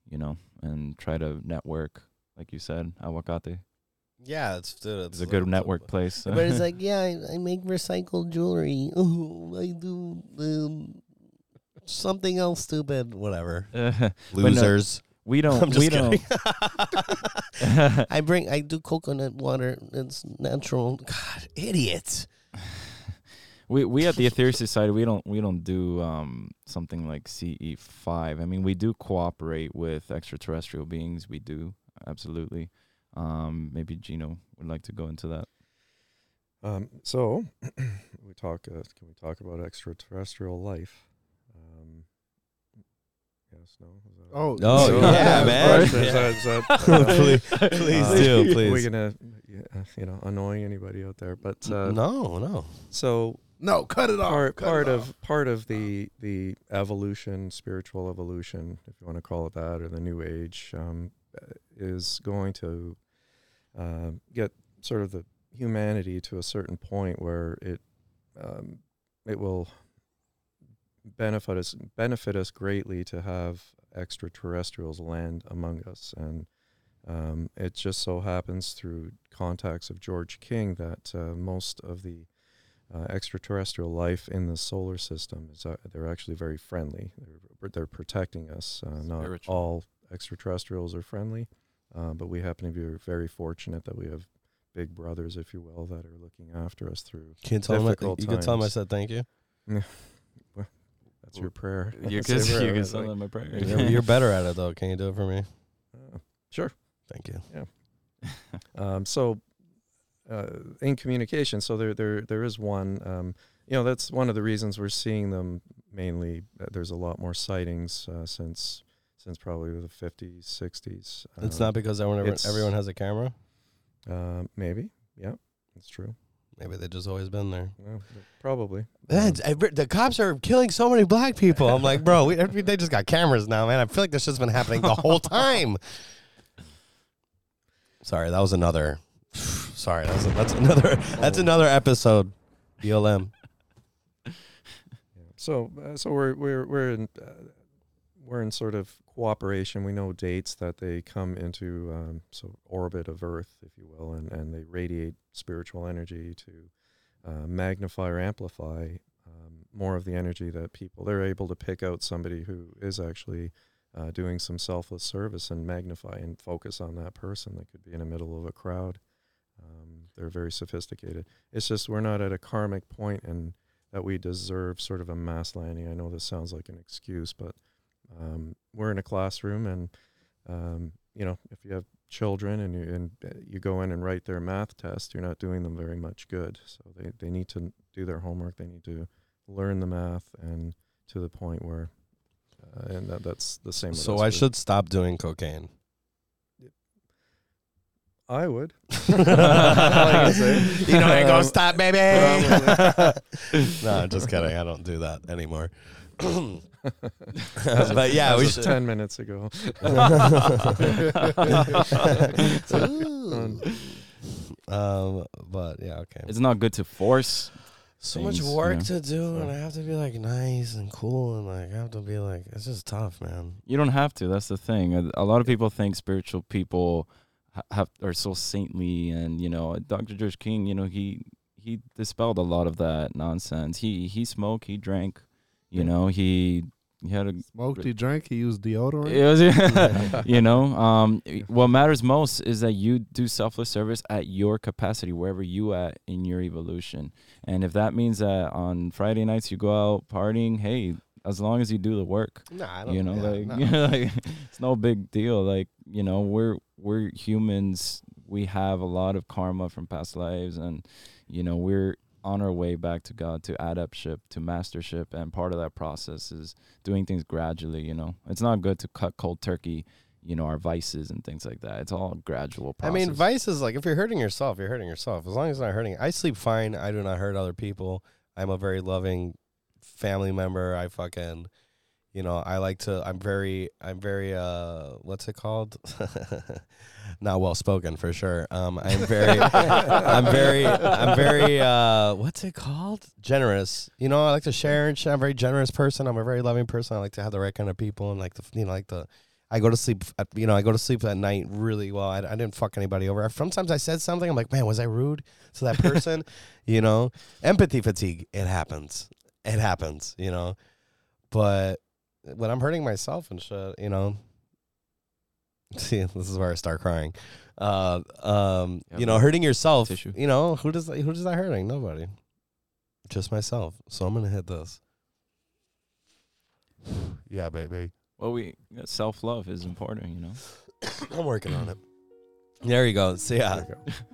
you know, and try to network, like you said, Awakate. Yeah, it's dude, It's a good network place. But it's like, yeah, I, I make recycled jewelry. I do um, something else stupid. Whatever. no, Losers. we don't. I'm just we don't. I bring. I do coconut water. It's natural. God, idiots. we we at the Aetherius Society we don't we don't do um something like CE five. I mean we do cooperate with extraterrestrial beings. We do absolutely. Um, maybe Gino would like to go into that. Um, so we talk. Uh, can we talk about extraterrestrial life? Um, yeah, guess. No. Is that- Oh, Oh, So- yeah, is man. that- is that- is that- please, please Uh, do, please. We're gonna, uh, you know, annoying anybody out there, but uh, no, no. so no, cut it off. part cut part it of off. part of the the evolution, spiritual evolution, if you want to call it that, or the new age, um, uh, is going to uh, get sort of the humanity to a certain point where it um, it will benefit us benefit us greatly to have extraterrestrials land among us and um, it just so happens through contacts of George King that uh, most of the uh, extraterrestrial life in the solar system is uh, they're actually very friendly. They're, they're protecting us. Uh, not all extraterrestrials are friendly, uh, but we happen to be very fortunate that we have big brothers, if you will, that are looking after us through. Can you tell him? I, Difficult you can tell him I said thank you. That's your prayer. You Say can, prayer. you can It's send like, them my prayer. You're, you're better at it though. Can you do it for me? uh, sure. Thank you. Um, so, uh, in communication, so there, there, there is one. Um, you know, that's one of the reasons we're seeing them mainly. Uh, there's a lot more sightings uh, since, since probably the 50s, 60s. It's Um, not because everyone everyone has a camera. Uh, maybe, yeah, that's true. Maybe they've just always been there. Well, probably. Um, the cops are killing so many black people. I'm like, bro, we, they just got cameras now, man. I feel like this shit's been happening the whole time. Sorry, that was another. Sorry, that's that's another that's another episode. BLM. So, uh, so we're we're we're in uh, we're in sort of cooperation. We know dates that they come into um, so orbit of Earth, if you will, and and they radiate spiritual energy to uh, magnify or amplify um, more of the energy that people they're able to pick out somebody who is actually uh, doing some selfless service and magnify and focus on that person that could be in the middle of a crowd. Um, they're very sophisticated. It's just we're not at a karmic point and that we deserve sort of a mass landing. I know this sounds like an excuse, but um, we're in a classroom, and um, you know, if you have children and you and uh, you go in and write their math test, you're not doing them very much good. So they they need to do their homework. They need to learn the math, and to the point where, uh, and that, that's the same. So. I should stop doing cocaine. I would. you know, I go Um, stop, baby. no, I'm just kidding. I don't do that anymore. but yeah, As we should. ten minutes ago. um, but yeah, okay. It's not good to force. so much things, work yeah. to do, and I have to be like nice and cool, and like I have to be like it's just tough, man. You don't have to. That's the thing. A, a lot of people think spiritual people have are so saintly, and you know, Dr. George King. You know, he he dispelled a lot of that nonsense. He he smoked, he drank. You know, he he had a Smoked, he drank, he used deodorant. It was- you know, um, what matters most is that you do selfless service at your capacity, wherever you at in your evolution. And if that means that on Friday nights you go out partying, hey, as long as you do the work, Nah, I you know, yeah, like, no. like it's no big deal. Like, you know, we're we're humans. We have a lot of karma from past lives, and you know, we're on our way back to God, to adeptship, to mastership, and part of that process is doing things gradually. You know, it's not good to cut cold turkey. You know, our vices and things like that. It's all gradual I mean, vices like if you're hurting yourself, you're hurting yourself. As long as it's not hurting, I sleep fine. I do not hurt other people. I'm a very loving family member. I fucking, you know, I like to. I'm very, I'm very. uh What's it called? not well spoken for sure. Um, I'm very, I'm very, I'm very. uh What's it called? Generous. You know, I like to share and shit. I'm a very generous person. I'm a very loving person. I like to have the right kind of people and like the, you know, like the. I go to sleep, at, you know, I go to sleep at night really well. I, I didn't fuck anybody over. Sometimes I said something, I'm like, man, was I rude to that person? you know, empathy fatigue, it happens. It happens, you know. But when I'm hurting myself and shit, you know, see, this is where I start crying. Uh, um, Yeah, you know, hurting yourself, Tissue. you know, who does who does that hurting? Nobody, just myself. So I'm gonna hit this. yeah, baby. well, we self love is important. You know, I'm working on it. There you go. So yeah,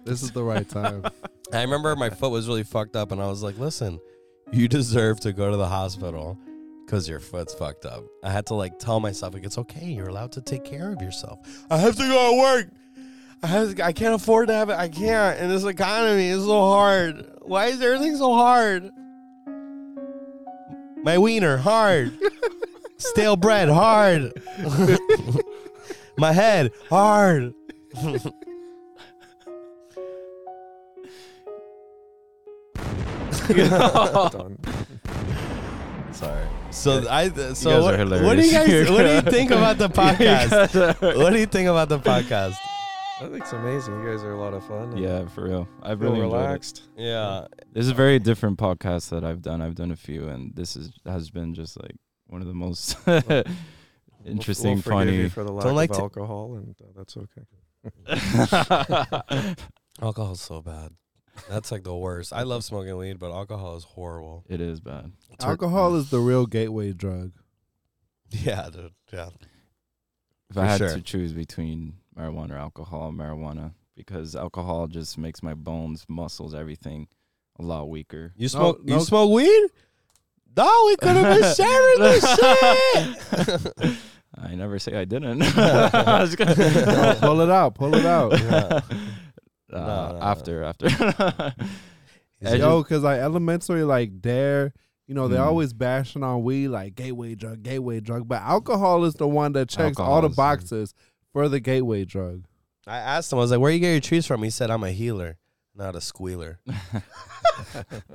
This is the right time. I remember my foot was really fucked up, and I was like, "Listen, you deserve to go to the hospital, because your foot's fucked up. I had to like tell myself like it's okay. You're allowed to take care of yourself. I have to go to work. I have to, I can't afford to have it. I can't. And this economy is so hard. Why is everything so hard? My wiener hard. Stale bread hard. My head hard. Done. Sorry. So I so what, what do you guys what do you think about the podcast? podcast. what do you think about the podcast? I think it's amazing. You guys are a lot of fun. yeah, for real. I feel really enjoyed it. relaxed. Yeah. This is a very different podcast that I've done. I've done a few, and this is has been just like one of the most We'll- interesting, we'll forgive you funny. for the lack Don't like of alcohol, and uh, that's okay. Alcohol's so bad. That's like the worst. I love smoking weed, but alcohol is horrible. it is bad. Alcohol is the real gateway drug. Yeah, dude. Yeah. If For I had sure. to choose between marijuana or alcohol, marijuana, because alcohol just makes my bones, muscles, everything a lot weaker. You smoke no- you smoke weed? No, we could have been sharing this shit. I never say I didn't. I was gonna- pull it out, pull it out. Yeah. Uh, No, no, no. after, after. He's Yo, cause like elementary, like dare, you know, they're Mm. always bashing on weed, like gateway drug, gateway drug. But alcohol is the one that checks all the Alcohol is- boxes for the gateway drug. I asked him, I was like, where you get your trees from? He said, I'm a healer, not a squealer.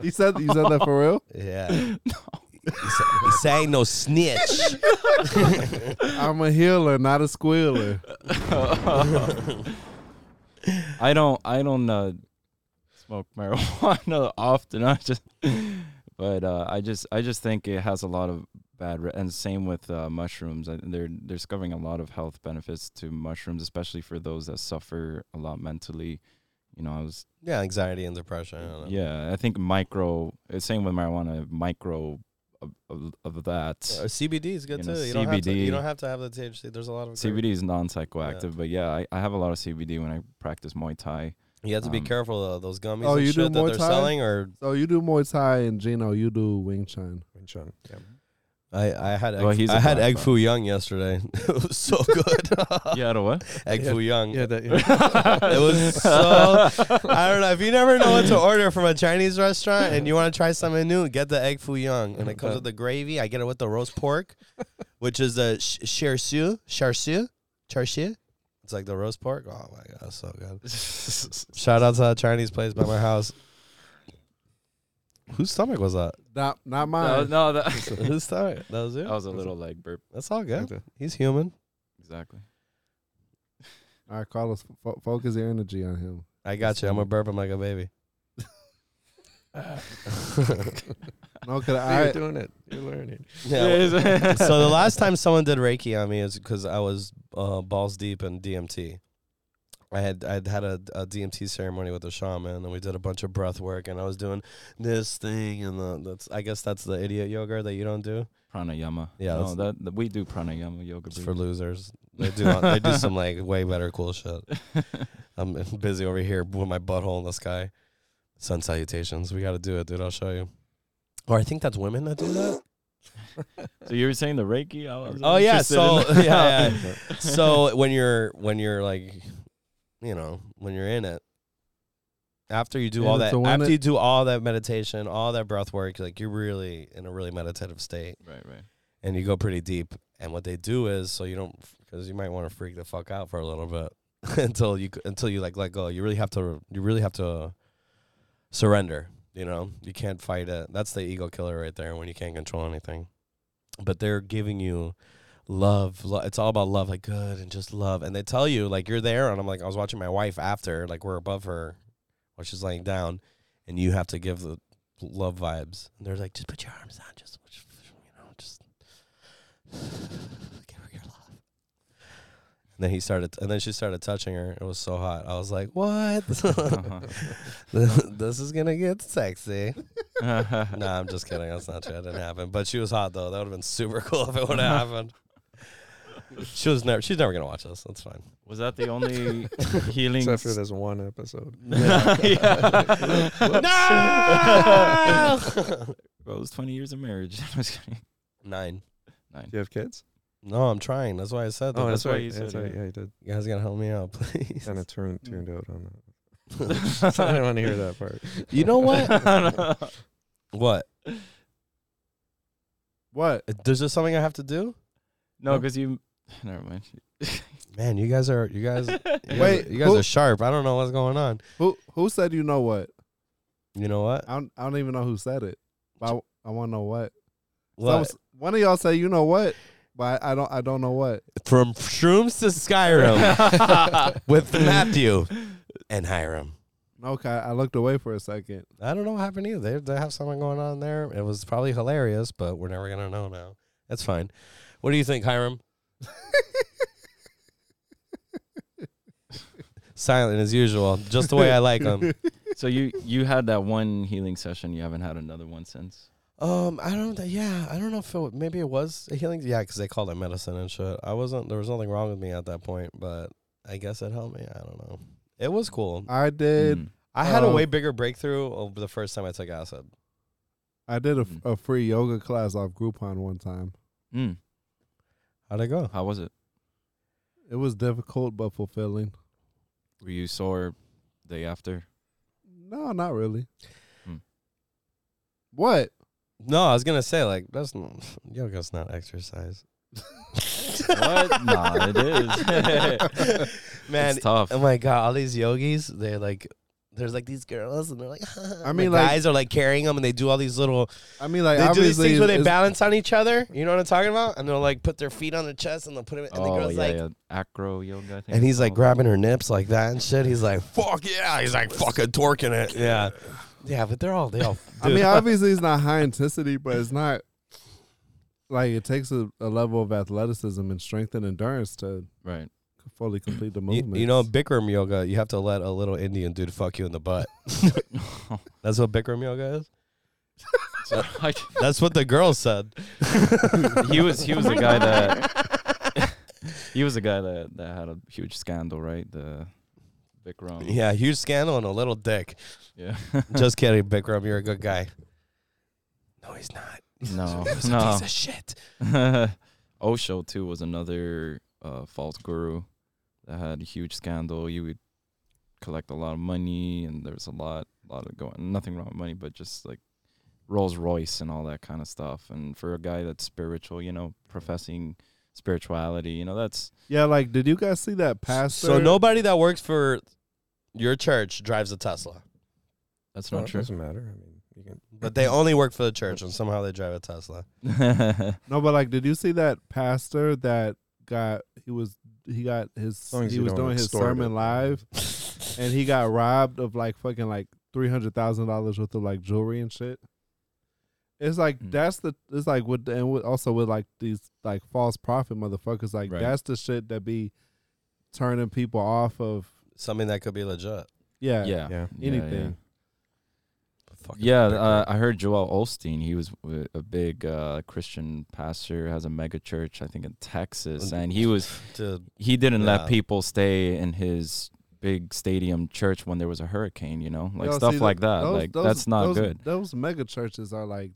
He said, "You said that for real." Yeah. He said, he said, no snitch. I'm a healer, not a squealer. I don't I don't uh, smoke marijuana often. I just but uh, I just I just think it has a lot of bad re- and same with uh, mushrooms. I, they're they're discovering a lot of health benefits to mushrooms, especially for those that suffer a lot mentally. You know, I was yeah, anxiety and depression. I don't know. yeah. I think micro. Same with marijuana. Micro of, of, of that. Uh, CBD is good You too. know, you don't have to. You don't have to have the THC. There's a lot of great- CBD is non-psychoactive, but yeah, I, I have a lot of CBD when I practice Muay Thai. You have to be Um, careful though. Those gummies Oh, and you do that Muay they're Thai? selling, or So you do Muay Thai and Gino, you do Wing Chun. Wing Chun. Yeah. I I had egg, Well, he's a I had egg foo young yesterday. it was so good. You had a what? egg Yeah. foo young. Yeah, that, yeah. It was so. I don't know if you never know what to order from a Chinese restaurant and you want to try something new, get the egg foo young, and it comes with the gravy. I get it with the roast pork, which is the sh- char siu, char siu, char siu. It's like the roast pork. Oh my god, it's so good. Shout out to that Chinese place by my house. Whose stomach was that? Not not no, mine. no, that, Whose stomach? That was it. that was a little leg burp. That's all good. Okay. He's human. Exactly. All right, Carlos, fo- focus your energy on him. I got you. I'm gonna burp him like a baby. No, cause You're I doing it. You're learning. Yeah. so the last time someone did Reiki on me is because I was uh, balls deep in DMT. I had I'd had a, a DMT ceremony with a shaman, and we did a bunch of breath work, and I was doing this thing, and the, that's I guess that's the idiot yoga that you don't do. Pranayama. Yeah, no, that, that we do pranayama yoga. It's for losers. They do they do some like way better cool shit. I'm busy over here with my butthole in the sky. Sun salutations. We got to do it, dude. I'll show you. Or I think that's women that do that. so you were saying the Reiki? I Oh yeah, so yeah, yeah. so when you're when you're like, you know, when you're in it, after you do In all that, after it? you do all that meditation, all that breath work, like you're really in a really meditative state, Right, right. and you go pretty deep. And what they do is, so you don't, because you might want to freak the fuck out for a little bit until you until you like let go. You really have to, you really have to surrender. You know, you can't fight it. That's the ego killer right there when you can't control anything. But they're giving you love, lo- it's all about love like good and just love. And they tell you like you're there and i'm like i was watching my wife after like we're above her while she's laying down and you have to give the love vibes. And they're like just put your arms down just you know just give her your love. And then he started and then she started touching her. It was so hot. I was like what? This is gonna get sexy. Uh-huh. nah i'm just kidding. That's not true. It didn't happen. But she was hot though. That would have been super cool if it would have happened she was never she's never gonna watch this that's fine Was that the only healing? Except for this one episode. Yeah. no Bro, it was 20 years of marriage. I was kidding. Nine. Nine. Do you have kids? No, I'm trying. That's why I said that. Oh, that's that's why right. you That's said right. Yeah, you did. you guys gotta help me out, please. Kind of turned tuned out on that. I don't want to hear that part. you know what? No. what? What? There's just something I have to do? No, because you. Never mind. Man, you guys are you guys, you guys Wait, are, you guys who- are sharp. I don't know what's going on. Who who said you know what? You know what? I don't, I don't even know who said it. But I, I want to know what. What? Some- one of y'all say you know what, but I, I don't I don't know what. From shrooms to Skyrim with Matthew and Hiram. Okay, I looked away for a second. I don't know what happened either. They, they have something going on there. It was probably hilarious, but we're never gonna know now. That's fine. What do you think, Hiram? Silent as usual, just the way I like them. so you you had that one healing session. You haven't had another one since. Um, I don't. Yeah, I don't know if it, maybe it was a healing. Yeah, because they called it medicine and shit. I wasn't. There was nothing wrong with me at that point, but I guess it helped me. I don't know. It was cool. I did Mm. I had a Uh, way bigger breakthrough over the first time I took acid. I did a, Mm. a free yoga class off Groupon one time. Mm. How'd it go? How was it? It was difficult but fulfilling. Were you sore day after? No, not really. Hmm. What? No, I was gonna say like that's not, yoga's not exercise. What? nah, it is. Man, it's tough. oh my god, all these yogis, they're like, there's like these girls, and they're like, I mean, the like- guys are like carrying them, and they do all these little, I mean, like they do these things where they balance on each other. You know what I'm talking about? And they'll like put their feet on their chest, and they'll put them and the oh girl's yeah, like. yeah, acro yoga. I And he's like oh. grabbing her nips like that and shit. He's like, "Fuck yeah!" He's like fucking torquing it. Yeah, yeah. But they're all they all. I mean, obviously, it's not high intensity, but it's not like it takes a, a level of athleticism and strength and endurance to right. Fully complete the movement. you know, Bikram yoga, you have to let a little Indian dude fuck you in the butt. That's what Bikram yoga is. So I, That's what the girl said. he was he was a guy that he was a guy that that had a huge scandal, right? The Bikram. Yeah, huge scandal and a little dick. Yeah. Just kidding, Bikram. You're a good guy. No, he's not. no. He's a no. piece of shit. Osho too was another uh, false guru that had a huge scandal. You would collect a lot of money, and there was a lot, lot of going. Nothing wrong with money, but just like Rolls Royce and all that kind of stuff. And for a guy that's spiritual, you know, professing spirituality, you know, that's yeah, like, did you guys see that pastor? So nobody that works for your church drives a Tesla, that's Well, not it true. doesn't matter. I mean, you can. but they only work for the church, and somehow they drive a Tesla. No, but like, did you see that pastor that got he was he got his long as he was doing his sermon it. live, and he got robbed of like fucking like three hundred thousand dollars worth of like jewelry and shit. It's like Mm. that's the it's like with and with, also with like these like false prophet motherfuckers like Right. that's the shit that be turning people off of Something that could be legit. yeah yeah, Yeah. anything. Fucking Yeah, uh, I heard Joel Osteen. He was a big uh, Christian pastor, has a mega church, I think, in Texas, and he was to he didn't Yeah. let people stay in his big stadium church when there was a hurricane. You know, like Yo, stuff see, like that. those- like those- that's not those- good. Those mega churches are like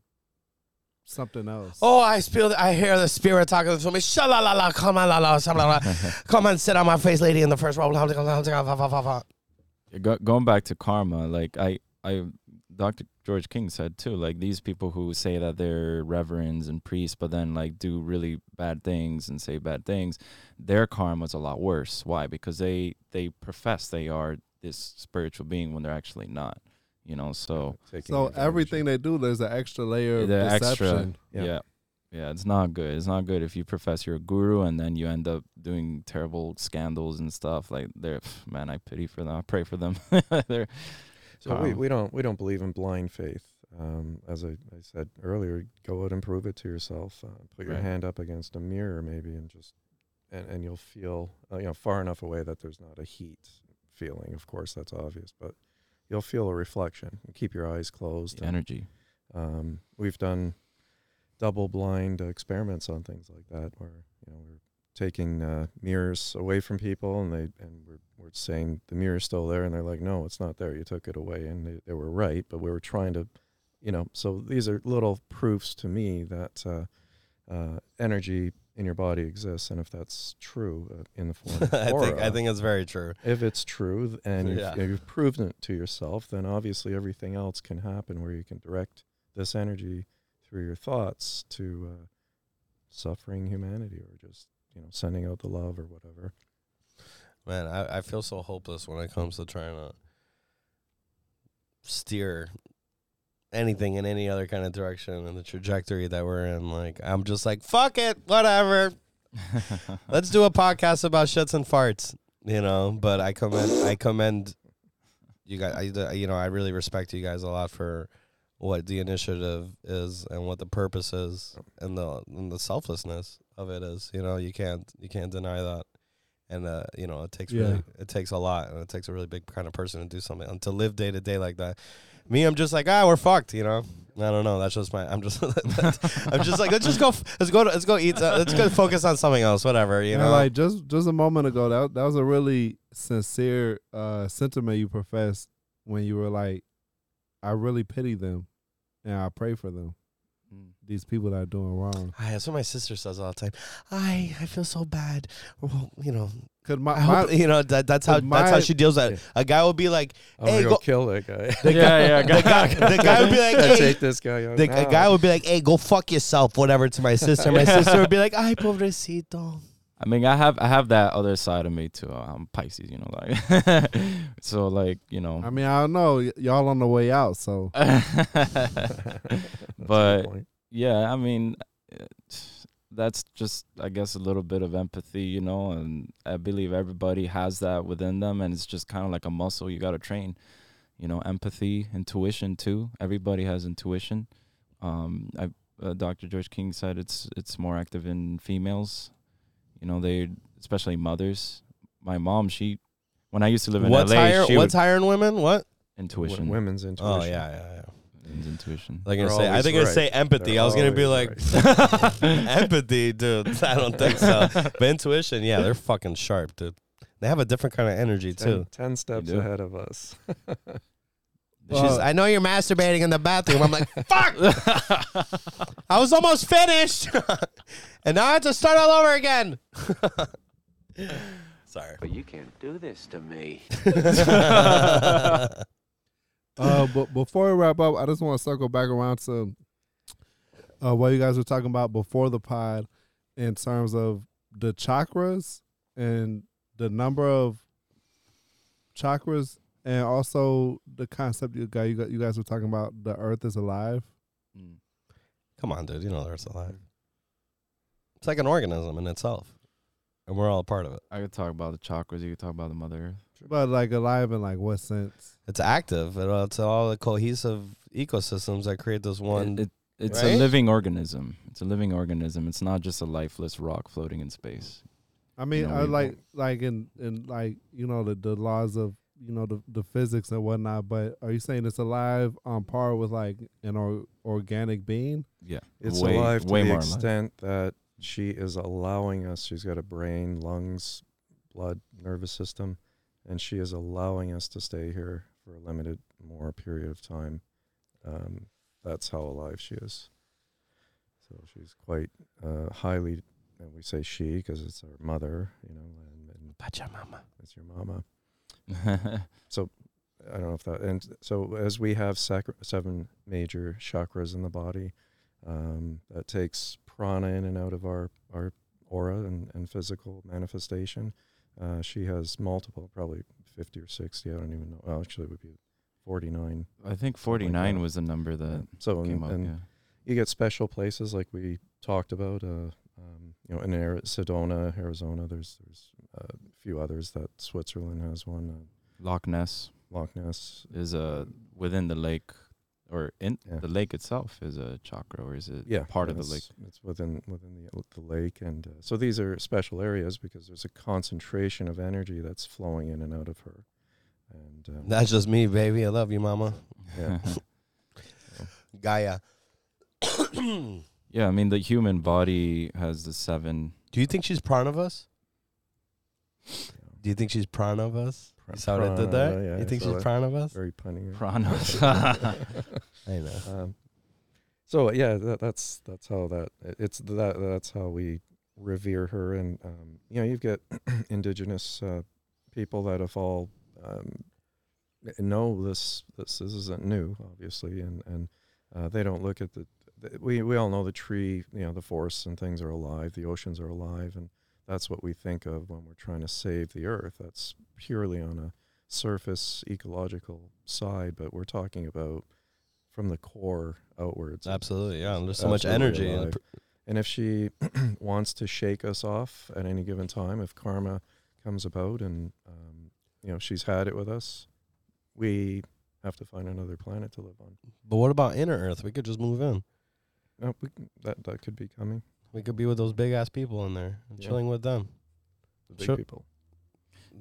something else. Oh, I feel. I hear the spirit talking to me. Sha la la la, come on la la, sha, la, la. come on, sit on my face, lady, in the first row. Go, going back to karma, like I, I, Dr. George King said too, like these people who say that they're reverends and priests, but then like do really bad things and say bad things, their karma's a lot worse. Why? Because they they profess they are this spiritual being when they're actually not. You know, so taking so advantage everything they do, there's an extra layer of the extra, deception. yeah. Yeah. yeah, it's not good. It's not good if you profess you're a guru and then you end up doing terrible scandals and stuff. Like, they're man, I pity for them. I pray for them. they're So we, Um, we don't we don't believe in blind faith. Um, as I, I said earlier, go out and prove it to yourself. Uh, put your Right. hand up against a mirror, maybe, and just and, and you'll feel uh, you know far enough away that there's not a heat feeling. Of course, that's obvious, but you'll feel a reflection. Keep your eyes closed. and, energy. um, we've done double blind experiments on things like that, where you know we're taking uh, mirrors away from people, and they and we're we're saying the mirror's still there, and they're like, no, it's not there. You took it away, and they, they were right, but we were trying to, you know. So these are little proofs to me that uh, uh, energy in your body exists, and if that's true uh, in the form of I think I think it's very true. if it's true and you've, Yeah. you've proven it to yourself, then obviously everything else can happen where you can direct this energy through your thoughts to uh, suffering humanity or just you know sending out the love or whatever. Man, I, I feel so hopeless when it comes to trying to steer anything in any other kind of direction in the trajectory that we're in. Like I'm just like, fuck it, whatever. Let's do a podcast about shits and farts, you know. But I commend, I commend you guys. I, you know, I really respect you guys a lot for what the initiative is and what the purpose is and the and the selflessness of it is. You know, you can't you can't deny that. And uh, you know, it takes Yeah. really it takes a lot, and it takes a really big kind of person to do something and to live day to day like that. Me, I'm just like, ah, we're fucked, you know. I don't know. That's just my. I'm just. I'm just like, let's just go. f- Let's go. To, let's go eat. uh, let's go focus on something else. Whatever, you And, know. like just just a moment ago, that that was a really sincere uh sentiment you professed when you were like, I really pity them and I pray for them. These people that are doing wrong. Ah, that's what my sister says all the time. I I feel so bad. Well, you know, Cause my, I hope, my you know that that's how but that's how she deals with it. A guy will be like, Hey, go- go kill that guy. the guy, yeah, the guy, the guy would be like, hey, take this guy out. the now. a guy would be like, hey, go fuck yourself, whatever. To my sister, my sister would be like, ay, pobrecito. I mean, I have I have that other side of me too. I'm Pisces, you know, like so, like you know. I mean, I don't know. Y- y'all on the way out, so That's a good but point. Yeah, I mean, that's just I guess a little bit of empathy, you know, and I believe everybody has that within them, and it's just kind of like a muscle you got to train. You know, empathy, intuition too. Everybody has intuition. Um, I, uh, Dr. George King said it's it's more active in females. You know, they especially mothers. My mom, she when I used to live in What's LA, higher? she What's would, higher in women? What? intuition. W- women's intuition. Oh yeah, yeah, yeah. Women's intuition. Like I They're say, I always think I right. say empathy. They're I was gonna be like right. empathy, dude. I don't think so. But intuition, yeah, they're fucking sharp, dude. They have a different kind of energy too. ten, steps do. ahead of us. She's, Well- I know you're masturbating in the bathroom. I'm like, fuck. I was almost finished, and now I have to start all over again. Sorry. But you can't do this to me. Uh, but before we wrap up, I just want to circle back around to uh, what you guys were talking about before the pod in terms of the chakras and the number of chakras, and also the concept you guys you, guys were talking about the Earth is alive. Mm. Come on, dude. You know the Earth's alive. It's like an organism in itself, and we're all a part of it. I could talk about the chakras. You could talk about the Mother Earth. But like alive in like what sense? It's active. It, uh, it's all the cohesive ecosystems that create this one. It, it, it's right? a living organism. It's a living organism. It's not just a lifeless rock floating in space. I mean, know, I like like in in like you know the the laws of you know the the physics and whatnot. But are you saying it's alive on par with like an or, organic being? Yeah, It's way, alive to way the more alive. extent that she is allowing us. She's got a brain, lungs, blood, nervous system, and she is allowing us to stay here for a limited more period of time. Um, that's how alive she is. So she's quite uh, highly, and we say she because it's our mother, you know, and, and Pachamama. it's your mama. So I don't know if that. And so as we have sacra- seven major chakras in the body, um, that takes prana in and out of our our aura and, and physical manifestation. Uh, she has multiple, probably fifty or sixty. I don't even know. Well, actually, it would be forty nine. I think Something like 49 was the number that So came and, up. and yeah. you get special places like we talked about. Uh, um, you know, in Ari- Sedona, Arizona. There's there's uh, a few others that Switzerland has one. Uh, Loch Ness Loch Ness. is a within the lake, or in Yeah. the lake itself is a chakra, or is it yeah, part of the lake? it's- It's within within the the lake, and uh, so these are special areas because there's a concentration of energy that's flowing in and out of her, and um, That's just me, baby. I love you, mama. yeah, Gaia. yeah, I mean the human body has the seven. Do you think she's proud of us? Do you think she's proud of us? You saw what I did there? Yeah, you think she's that- proud of us? very punny. right? Pranas. I know. Um, So yeah, that, that's that's how that it's that that's how we revere her, and um, you know you've got indigenous uh, people that have all um, know this this this isn't new, obviously, and and uh, they don't look at the, the we we all know the tree, you know, the forests and things are alive, the oceans are alive, and that's what we think of when we're trying to save the earth. That's purely on a surface ecological side, but we're talking about from the core outwards. Absolutely, yeah. It's There's so much energy. And alive. And if she wants to shake us off at any given time, if karma comes about and um, you know she's had it with us, we have to find another planet to live on. but what about inner Earth? We could just move in. No, we can, that that could be coming. We could be with those big ass people in there, Yeah. chilling with them. The big Sure. people.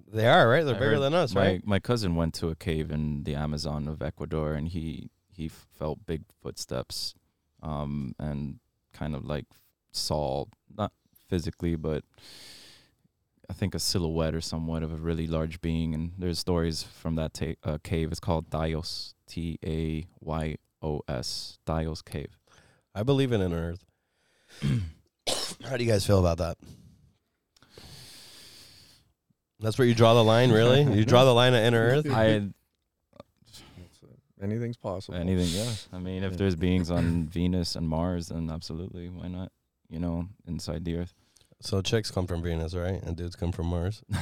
They are right. They're I bigger than us, my, right? My cousin went to a cave in the Amazon of Ecuador, and he he felt big footsteps, um, and kind of like saw not physically, but I think a silhouette or somewhat of a really large being. And there's stories from that ta- uh, cave. It's called Tayos, T A Y O S, Tayos Cave. I believe in an Earth. How do you guys feel about that? That's where you draw the line, really? You draw the line at inner Earth? I anything's possible. anything, yeah. I mean, if Yeah. there's beings on Venus and Mars, then absolutely, why not? You know, inside the Earth. So chicks come from Venus, right? And dudes come from Mars.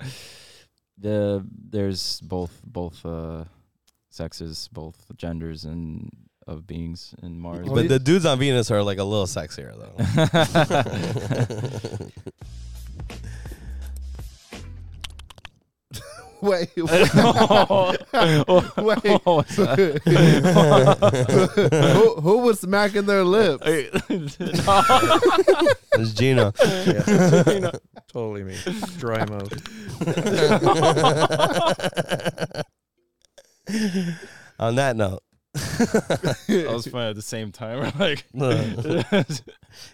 the there's both both uh sexes, both genders and of beings in Mars. But the dudes on Venus are like a little sexier, though. Wait, wait. Oh, Wait. what was that? who, who was smacking their lips? It's Gina. Yeah. totally me. Dry mouth. on that note, I was fine at the same time. like it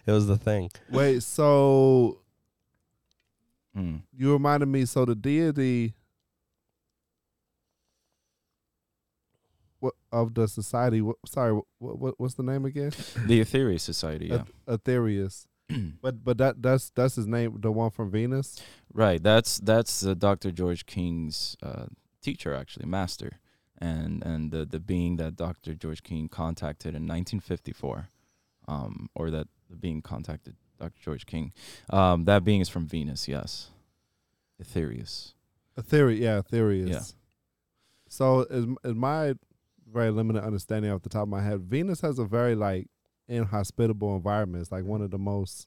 was the thing. Wait, so Hmm. you reminded me. So the deity what of the society? What, sorry, what, what what's the name again? the Aetherius Society, yeah. Eth- Aetherius. But but that that's that's his name, the one from Venus. Right. That's that's uh, Dr. George King's uh, teacher, actually, master, and and the the being that Dr. George King contacted in 1954, um, or that the being contacted Dr. George King. Um, that being is from Venus, yes. Aetherius. Aetheri, yeah, Aetherius. Yeah. So is is my very limited understanding off the top of my head, Venus has a very like inhospitable environment. It's like one of the most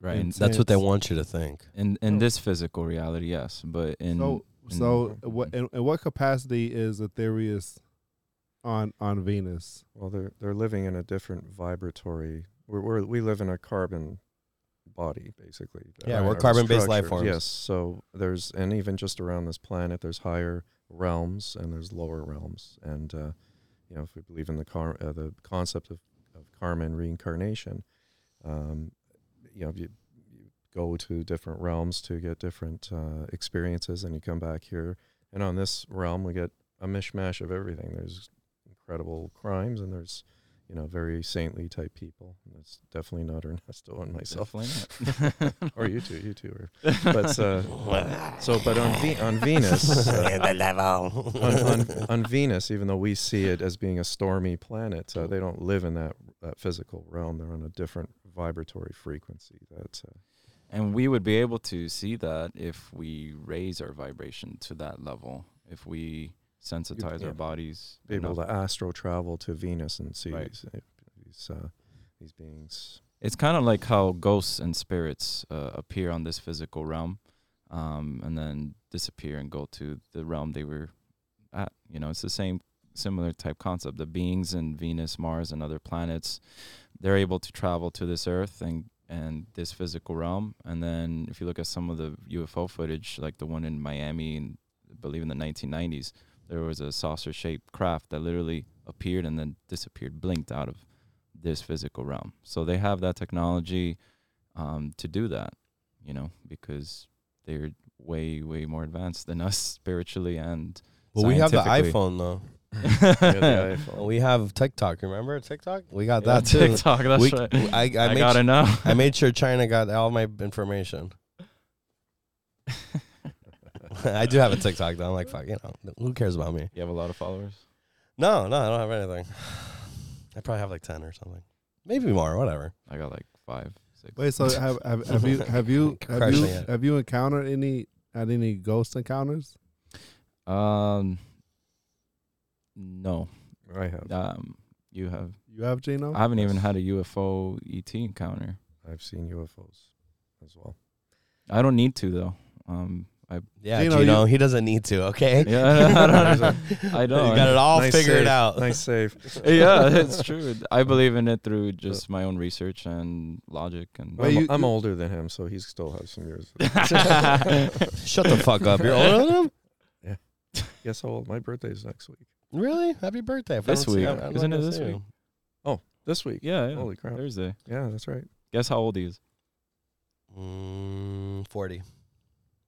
Right. And That's what they want you to think. in in Oh. this physical reality, yes, but in so in- so what in, in what capacity is Aetherius on on Venus? Well, they're they're living in a different vibratory. We're, we're we live in a carbon body, basically. Yeah, we're carbon-based life forms. Yes. So there's and even just around this planet, there's higher realms and there's lower realms, and uh, you know if we believe in the car uh, the concept of, of karma and reincarnation, um, you know you you go to different realms to get different uh, experiences, and you come back here, and on this realm we get a mishmash of everything. There's incredible crimes, and there's you know very saintly type people. And that's definitely not Ernesto and myself, definitely not. or you two, you two are. But uh, so, but on Ve- on Venus, uh, on, on, on Venus, even though we see it as being a stormy planet, uh, they don't live in that that physical realm. They're on a different vibratory frequency. That's uh, And we would be able to see that if we raise our vibration to that level, if we sensitize yeah. our bodies. be able enough. to astro travel to Venus and see Right. these uh, these, uh, these beings. It's kind of like how ghosts and spirits uh, appear on this physical realm, um, and then disappear and go to the realm they were at. You know, it's the same similar type concept. The beings in Venus, Mars, and other planets, they're able to travel to this Earth and and this physical realm. And then if you look at some of the UFO footage, like the one in Miami, in I believe in the 1990s, there was a saucer-shaped craft that literally appeared and then disappeared, blinked out of this physical realm. So they have that technology um, to do that, you know, because they're way, way more advanced than us spiritually and Well, we have the iPhone though. the iPhone. We have TikTok. Remember TikTok? We got Yeah, that too. TikTok. That's we, right. I, I, I, made gotta su- know. I made sure China got all my information. I do have a TikTok though. I'm like, fuck, you know, who cares about me? You have a lot of followers. No, no, I don't have anything. I probably have like ten or something, maybe more, whatever. I got like five, six. Wait, so have have, have you have you have you have you encountered any had any ghost encounters? Um, no. I have. Um, you have. You have Gino? I haven't even had a UFO ET encounter. I've seen UFOs as well. I don't need to though. Um, I Yeah, Gino, Gino, you- he doesn't need to. Okay, yeah, I don't. I you don't. got it all Nice figured save. out. Nice save. yeah, it's true. I believe in it through just my own research and logic and. Wait, I'm, you- I'm older than him, so he still has some years. Shut the fuck up. You're older than him. Yeah. Guess how old? My birthday's next week. Really? Happy birthday! If I This don't see- week. I- I'd Isn't it this see week? you. This week. yeah, yeah. Holy crap. Thursday. Yeah, that's right. Guess how old he is? Mm, Forty. You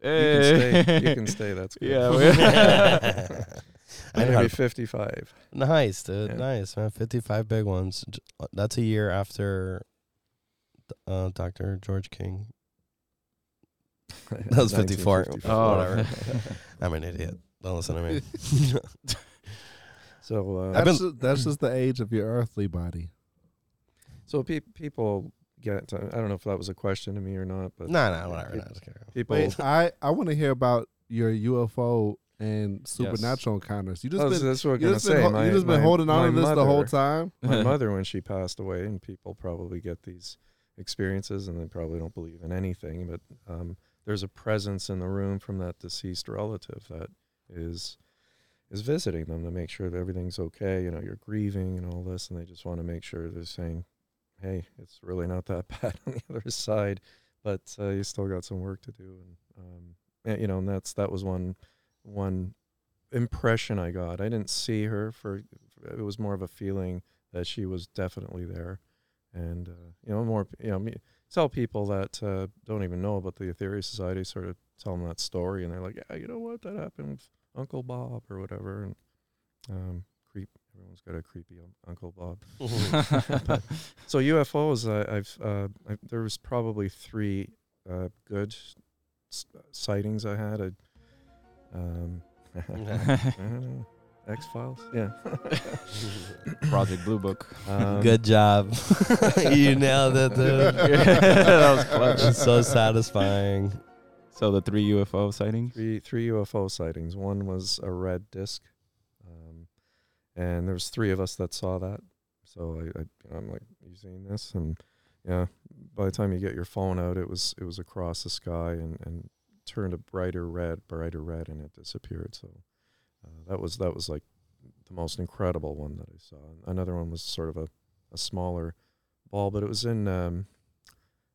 can stay. You can stay. That's good. Yeah, I I'm know how gonna be to- 55. Nice, dude. Yeah. Nice, man. 55 big ones. J- uh, That's a year after uh, Dr. George King. That was 54. 1954. Oh, Whatever. I'm an idiot. Don't listen to me. So, uh, I've That's, been- just, that's just the age of your earthly body. so pe- people get. I don't know if that was a question to me or not, but nah, nah, whatever. Nah, just people. Wait, I I want to hear about your UFO and supernatural encounters. You just Oh, been so that's what I'm you gonna just been, say. ho- my, you just been my- holding on to my this the whole time. my mother when she passed away and people probably get these experiences and they probably don't believe in anything but um, there's a presence in the room from that deceased relative that is is visiting them to make sure that everything's okay you know you're grieving and all this and they just want to make sure they're saying hey it's really not that bad on the other side but uh, you still got some work to do and um, you know and that's that was one one impression I got I didn't see her for it was more of a feeling that she was definitely there. And, uh, you know, more, you know, me, tell people that uh, don't even know about the Aetherius Society, sort of tell them that story. And they're like, yeah, you know what? That happened Uncle Bob or whatever. And um, creep, everyone's got a creepy un- Uncle Bob. So UFOs, I, I've, uh, I, there was probably three uh, good s- sightings I had. I, um, X Files, yeah. Project Blue Book. Um, Good job. you nailed it, dude. that was clutch. It's so satisfying. So the three UFO sightings. Three three UFO sightings. One was a red disc, um, and there was three of us that saw that. So I, I I'm like, you this? And yeah, by the time you get your phone out, it was it was across the sky and and turned a brighter red, brighter red, and it disappeared. So uh, that was that was like the most incredible one that I saw. Another one was sort of a a smaller ball, but it was in. Um,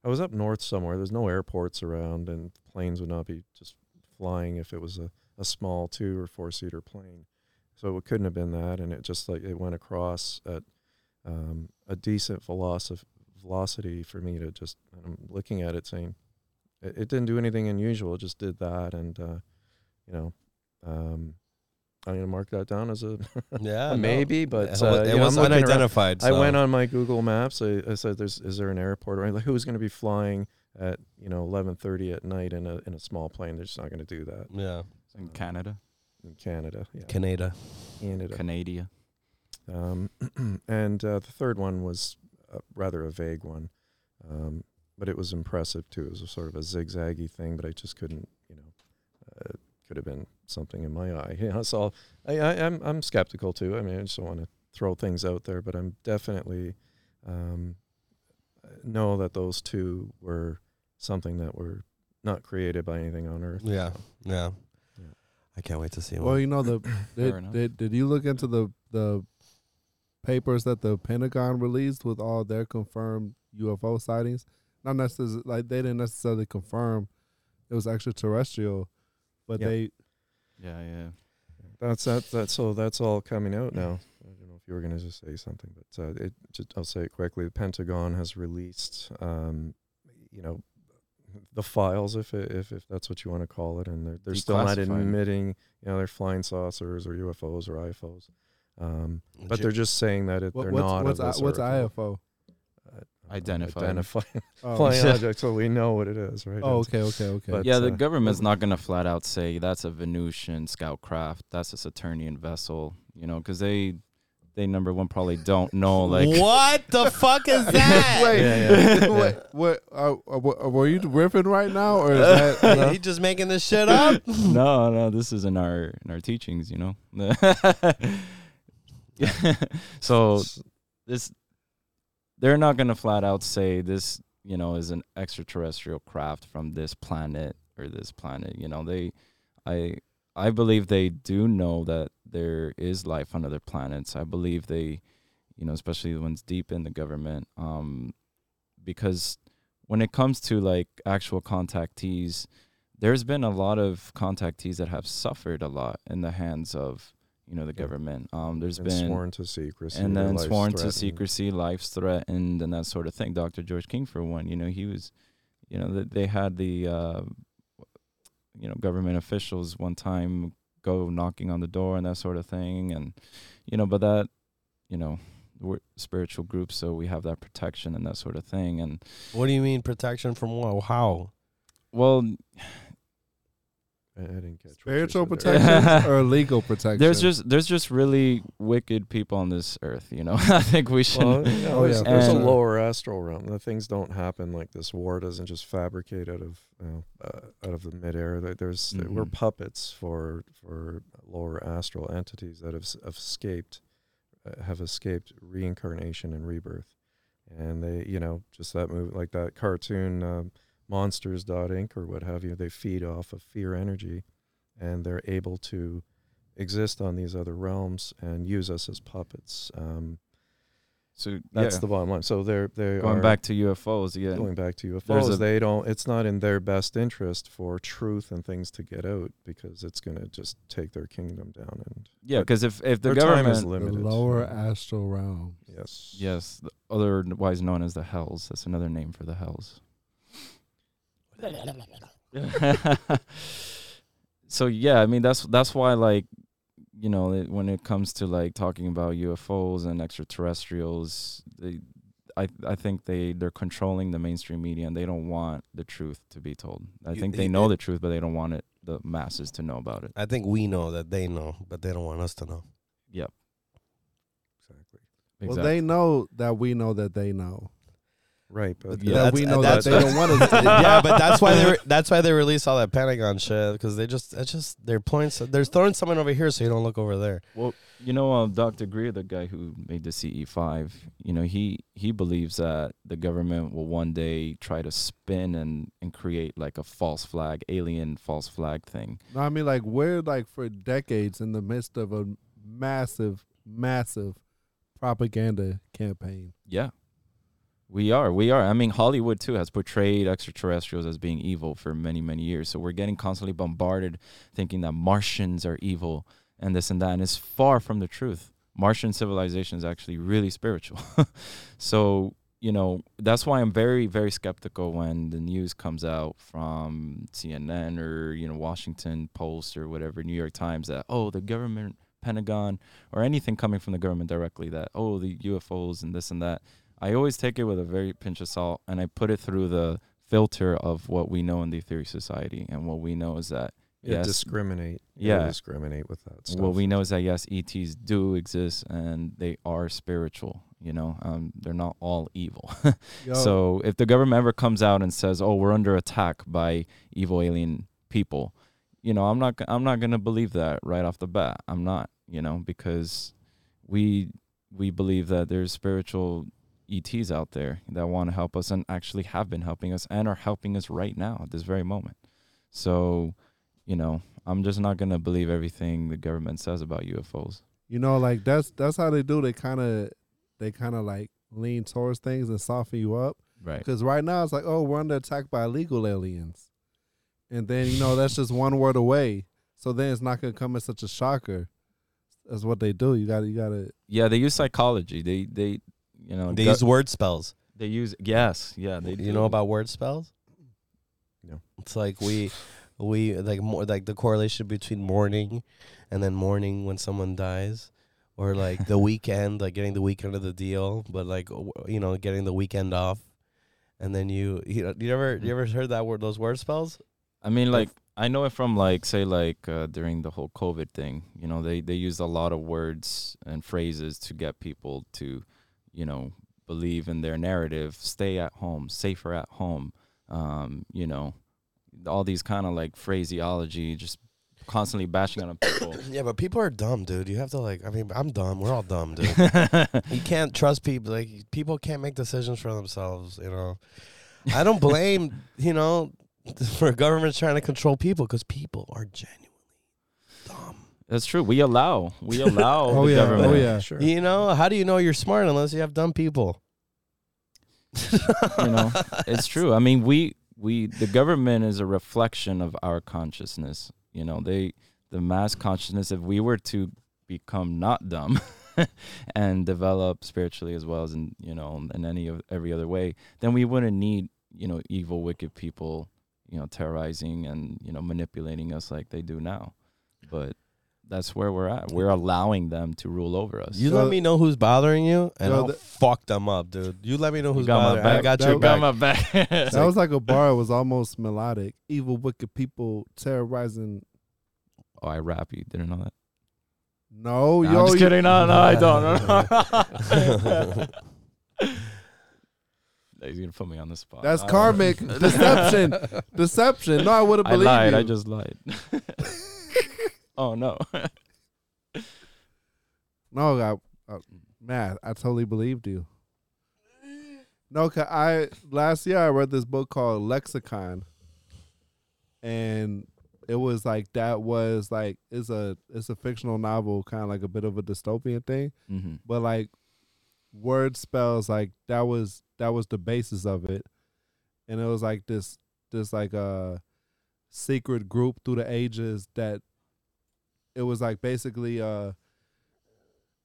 I was up north somewhere. There's no airports around, and planes would not be just flying if it was a, a small two or four seater plane. So it couldn't have been that, and it just like it went across at um, a decent veloci- velocity for me to just. I'm looking at it, saying it, it didn't do anything unusual. It just did that, and uh, you know, um, I'm gonna mark that down as a Yeah, a no. maybe, but it, uh, it know, was I'm unidentified. I went on my Google Maps. I, I said, "There's is there an airport? Right? Like who's going to be flying at you know 11:30 at night in a in a small plane? They're just not going to do that Yeah, It's in Canada, in Canada. Yeah, Canada. Canada. Canada. Um, and uh, the third one was uh, rather a vague one, um, but it was impressive too. It was a sort of a zigzaggy thing, but I just couldn't, you know, uh, could have been something in my eye. You know, so I, I, I'm I'm skeptical too. I mean, I just don't want to throw things out there, but I'm definitely um, know that those two were something that were not created by anything on Earth. Yeah, So, yeah. Yeah. I can't wait to see Well, one. you know the did, did did you look into the the papers that the Pentagon released with all their confirmed UFO sightings? Not necessarily like they didn't necessarily confirm it was extraterrestrial, but Yeah. they Yeah, yeah. That's that. That so that's all coming out now. I don't know if you were going to just say something, but uh, it. Just, I'll say it quickly. The Pentagon has released, um, you know, the files, if it, if if that's what you want to call it, and they're they're still not admitting, you know, they're flying saucers or UFOs or IFOs. Um, but they're just saying that it, What, they're what's not what's, of I, what's earth. IFO? Identify. identify Oh, flying object, so we know what it is, right? oh, okay, okay, okay. But, yeah, the uh, government's not gonna flat out say that's a Venusian scout craft, that's a Saturnian vessel, you know, because they, they number one probably don't know like. what the fuck is that? Wait, Yeah, yeah. wait, what? Uh, wha- were you riffing right now, or is that? Is he just making this shit up? no, no, this is in our in our teachings, you know. so this, they're not gonna flat out say this, you know, is an extraterrestrial craft from this planet or this planet. You know, they, I, I believe they do know that there is life on other planets. I believe they, you know, especially the ones deep in the government, um, because when it comes to like actual contactees, there's been a lot of contactees that have suffered a lot in the hands of you know the Yeah. government. Um, there's and been sworn to secrecy, and then life's sworn to secrecy, lives threatened, and that sort of thing. Dr. George King, for one, you know, he was, you know, th- they had the, uh, you know, government officials one time go knocking on the door and that sort of thing, and you know, but that, you know, we're spiritual groups, so we have that protection and that sort of thing, and what do you mean protection from what? How? well, I, I didn't catch what Spiritual said there. protection or legal protection? there's just there's just really wicked people on this earth, you know. I think we should. Well, you know, Oh, there's, yeah, there's a lower astral realm. The things don't happen like this. War doesn't just fabricate out of you know, uh, out of the midair. There- There's we're Mhm. puppets for for lower astral entities that have, have escaped uh, have escaped reincarnation and rebirth, and they you know just that movie like that cartoon um, Monsters Inc or what have you. They feed off of fear energy, and they're able to exist on these other realms and use us as puppets. Um, so that's yeah. the bottom line. So they're they going are back to UFOs. Yeah, going back to UFOs. a- they don't. It's not in their best interest for truth and things to get out because it's going to just take their kingdom down. And yeah, because if if the their time is government, the limited. lower astral realm. yes, yes, the otherwise known as the hells. That's another name for the hells. so yeah, I mean that's that's why like you know it, when it comes to like talking about UFOs and extraterrestrials, they, I I think they they're controlling the mainstream media and they don't want the truth to be told. I You- think they you- know the truth, but they don't want it the masses to know about it. I think we know that they know, but they don't want us to know. Yep. exactly. Well, they know that we know that they know. Right, but Yeah, that we know that they don't want us to. yeah, but that's why they re- that's why they release all that Pentagon shit because they just it's just they're points they're throwing someone over here so you don't look over there. Well, you know, uh, Dr. Greer, the guy who made the CE5, you know, he he believes that the government will one day try to spin and and create like a false flag, alien false flag thing. No, I mean like we're like for decades in the midst of a massive, massive propaganda campaign. Yeah. We are. We are. I mean, Hollywood too has portrayed extraterrestrials as being evil for many, many years. So we're getting constantly bombarded thinking that Martians are evil and this and that. And it's far from the truth. Martian civilization is actually really spiritual. so, you know, that's why I'm very, very skeptical when the news comes out from CNN or, you know, Washington Post or whatever, New York Times that, oh, the government, Pentagon, or anything coming from the government directly that, oh, the UFOs and this and that. I always take it with a very pinch of salt and I put it through the filter of what we know in the Aetherius society. And what we know is that, yeah, yes, discriminate. Yeah. discriminate with that stuff. what we know is that, yes, ETs do exist and they are spiritual. You know, um, they're not all evil. So if the government ever comes out and says, "Oh, we're under attack by evil alien people," you know, I'm not. I'm not gonna believe that right off the bat. I'm not. You know, because we we believe that there's spiritual ETs out there that want to help us and actually have been helping us and are helping us right now at this very moment. So, you know, I'm just not gonna believe everything the government says about UFOs. you know, like that's that's how they do. They kind of they kind of like lean towards things and soften you up. Right. Because right now it's like, oh, we're under attack by illegal aliens, and then you know that's just one word away. So then it's not gonna come as such a shocker. That's what they do. You got to you got to. Yeah, they use psychology. They they you know They go- use word spells. They use yes, yeah. They you know about word spells? No. It's like we we like more like the correlation between mourning and then mourning when someone dies. or like the weekend, like getting the weekend of the deal, but like you know, getting the weekend off, and then you you know, you ever you ever heard that word those word spells? I mean, Like- like I know it from like say like uh, during the whole COVID thing. You know, they they used a lot of words and phrases to get people to, you know, believe in their narrative. Stay at home, safer at home. Um, you know, all these kind of like phraseology, just constantly bashing on people. Yeah, but people are dumb, dude. You have to like. I mean, I'm dumb. We're all dumb, dude. you can't trust people. Like people can't make decisions for themselves. You know, I don't blame you know for governments trying to control people because people are genuinely dumb. That's true. We allow we allow Oh, the yeah. government. Oh, yeah. Sure. You know, how do you know you're smart unless you have dumb people? you know it's true i mean we we the government is a reflection of our consciousness you know they the mass consciousness if we were to become not dumb and develop spiritually as well as in you know in any of every other way then we wouldn't need you know evil wicked people you know terrorizing and you know manipulating us like they do now but that's where we're at we're allowing them to rule over us You So- let me know who's bothering you, and So I'll the- fuck them up, dude. You let me know You who's got my bothering. I got That- your you got my back That was like a bar. It was almost melodic. Evil, wicked people terrorizing. oh i rap you didn't know that No, Nah, yo, I'm just you- kidding. No, no, I don't. He's gonna put me on the spot. That's karmic deception. Deception. No, I would have I lied. you. I just lied. Oh no. No, I, uh, man, I totally believed you. No, 'cause I last year I read this book called Lexicon, and it was like that was like it's a it's a fictional novel, kind of like a bit of a dystopian thing, mm-hmm. but like word spells like that was that was the basis of it, and it was like this this like a secret group through the ages that it was like basically uh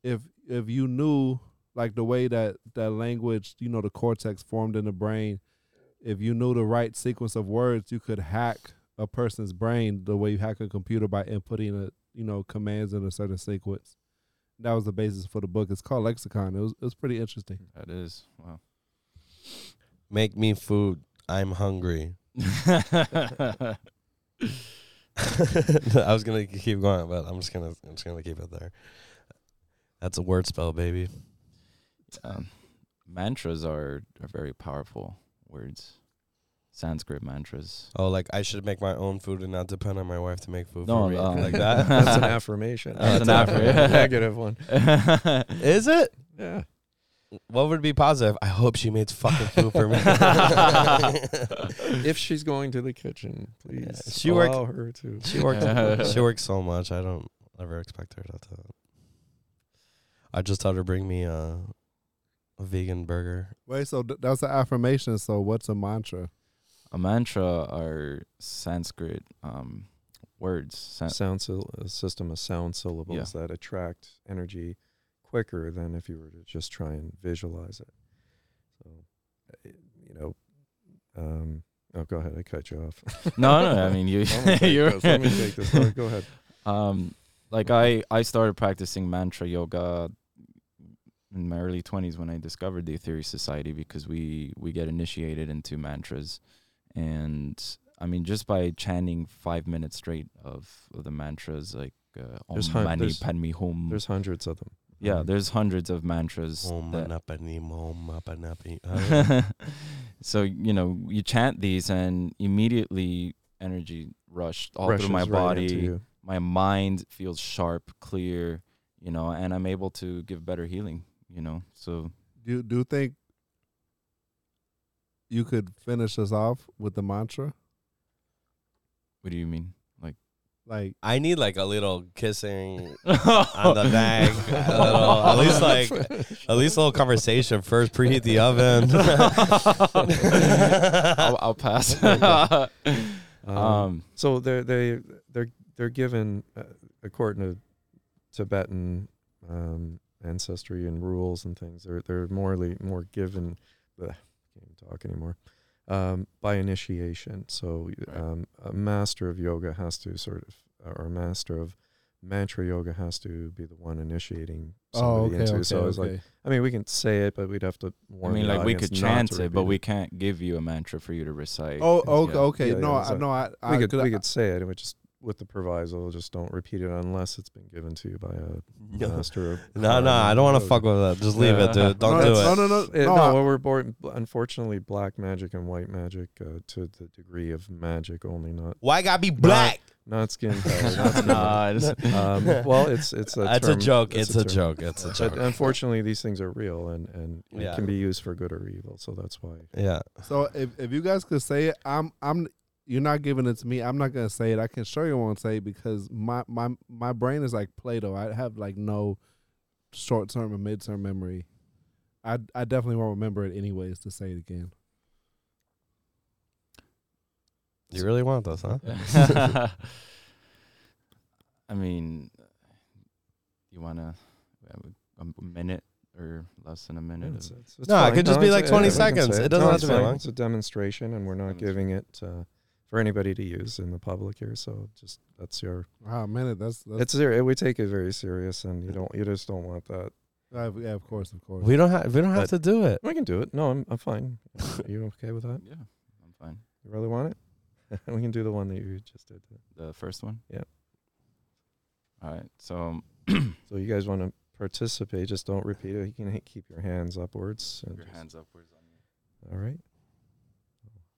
if if you knew like the way that that language you know the cortex formed in the brain if you knew the right sequence of words you could hack a person's brain the way you hack a computer by inputting a you know commands in a certain sequence that was the basis for the book it's called lexicon it was it was pretty interesting That is wow. Make me food. I'm hungry. I was gonna keep going, but I'm just gonna I'm just gonna keep it there. That's a word spell, baby. um, mantras are are very powerful words. Sanskrit mantras. Oh, like I should make my own food and not depend on my wife to make food No, for me, um, like that. That's an affirmation. That's an affirmation. negative one. Is it? Yeah. What would be positive? I hope she makes fucking food for me. If she's going to the kitchen, please She worked- allow her to. she works. she works so much. I don't ever expect her to. I just had her bring me a, a vegan burger. wait so th- that's an affirmation so what's a mantra a mantra are Sanskrit um, words. San- sound syl- a system of sound syllables that attract energy quicker than if you were to just try and visualize it. So, uh, you know, um, oh, go ahead. I cut you off. no, no. I mean, you. Let me take you're this. Let me take this. Go- Go ahead. um like i i started practicing mantra yoga in my early 20s when i discovered the Aetherius society because we we get initiated into mantras and i mean just by chanting five minutes straight of, of the mantras like uh, Om Mani Padme Hum. There's hundreds of them. Yeah there's hundreds of mantras Om manapani, om mapanapi. So you know you chant these and immediately energy rushed all through my rushes right body my mind feels sharp, clear, you know, and I'm able to give better healing, you know. So do you, do you think you could finish us off with the mantra what do you mean? Like like I need like a little kissing on the neck. A little, at least like at least a little conversation first. Preheat the oven. I'll, I'll pass. Um, um, so they're they they're they're given uh, according to Tibetan um, ancestry and rules and things. They're they're morally more given. Bleh, can't even talk anymore. Um, by initiation, so um, a master of yoga has to sort of, or a master of mantra yoga has to be the one initiating Oh, somebody okay, into. okay, so it's okay. like, I mean, we can say it, but we'd have to I mean, the like we could chant it, but repeat we can't give you a mantra for you to recite. oh, okay, Yeah. okay. Yeah, no, yeah, I, so no, I, I we could could- we I- could say it, and we just with the proviso, just don't repeat it unless it's been given to you by a master. of No, no, I don't want to fuck with that. Just leave it, dude. Don't no, do it. No, no, no. no, well, we're born, unfortunately, black magic and white magic uh, to the degree of magic only, not Why gotta be black? not skin color. not skin Nah, it's- color. um, well, it's it's a That's a joke. It's a term. joke. It's a joke. But joke. unfortunately, these things are real, and and Yeah. it can be used for good or evil. So that's why. Yeah. So if, if you guys could say it, I'm I'm you're not giving it to me. I'm not gonna say it. I can show you won't say it because my my my brain is like Play-Doh. I have like no short term and mid term memory. I I definitely won't remember it anyways to say it again. You really want this, huh? I mean, you want to a minute or less than a minute? It's- it's- it's No, it could just be like 20 we can say seconds. It doesn't No, have it's to be long. It's a demonstration, and we're not giving it uh, for anybody to use in the public here. So just that's your. Wow, minute. That's that's It's ser- we take it very serious, and you don't you just don't want that. uh, yeah, of course, of course. We don't have. We don't have But- to do it. We can do it. No, I'm I'm fine. Are you okay with that? yeah, I'm fine. You really want it? we can do the one that you just did. The first one. Yep. All right. So So you guys want to participate? Just don't repeat it. You can keep your hands upwards. and your hands upwards on me. All right.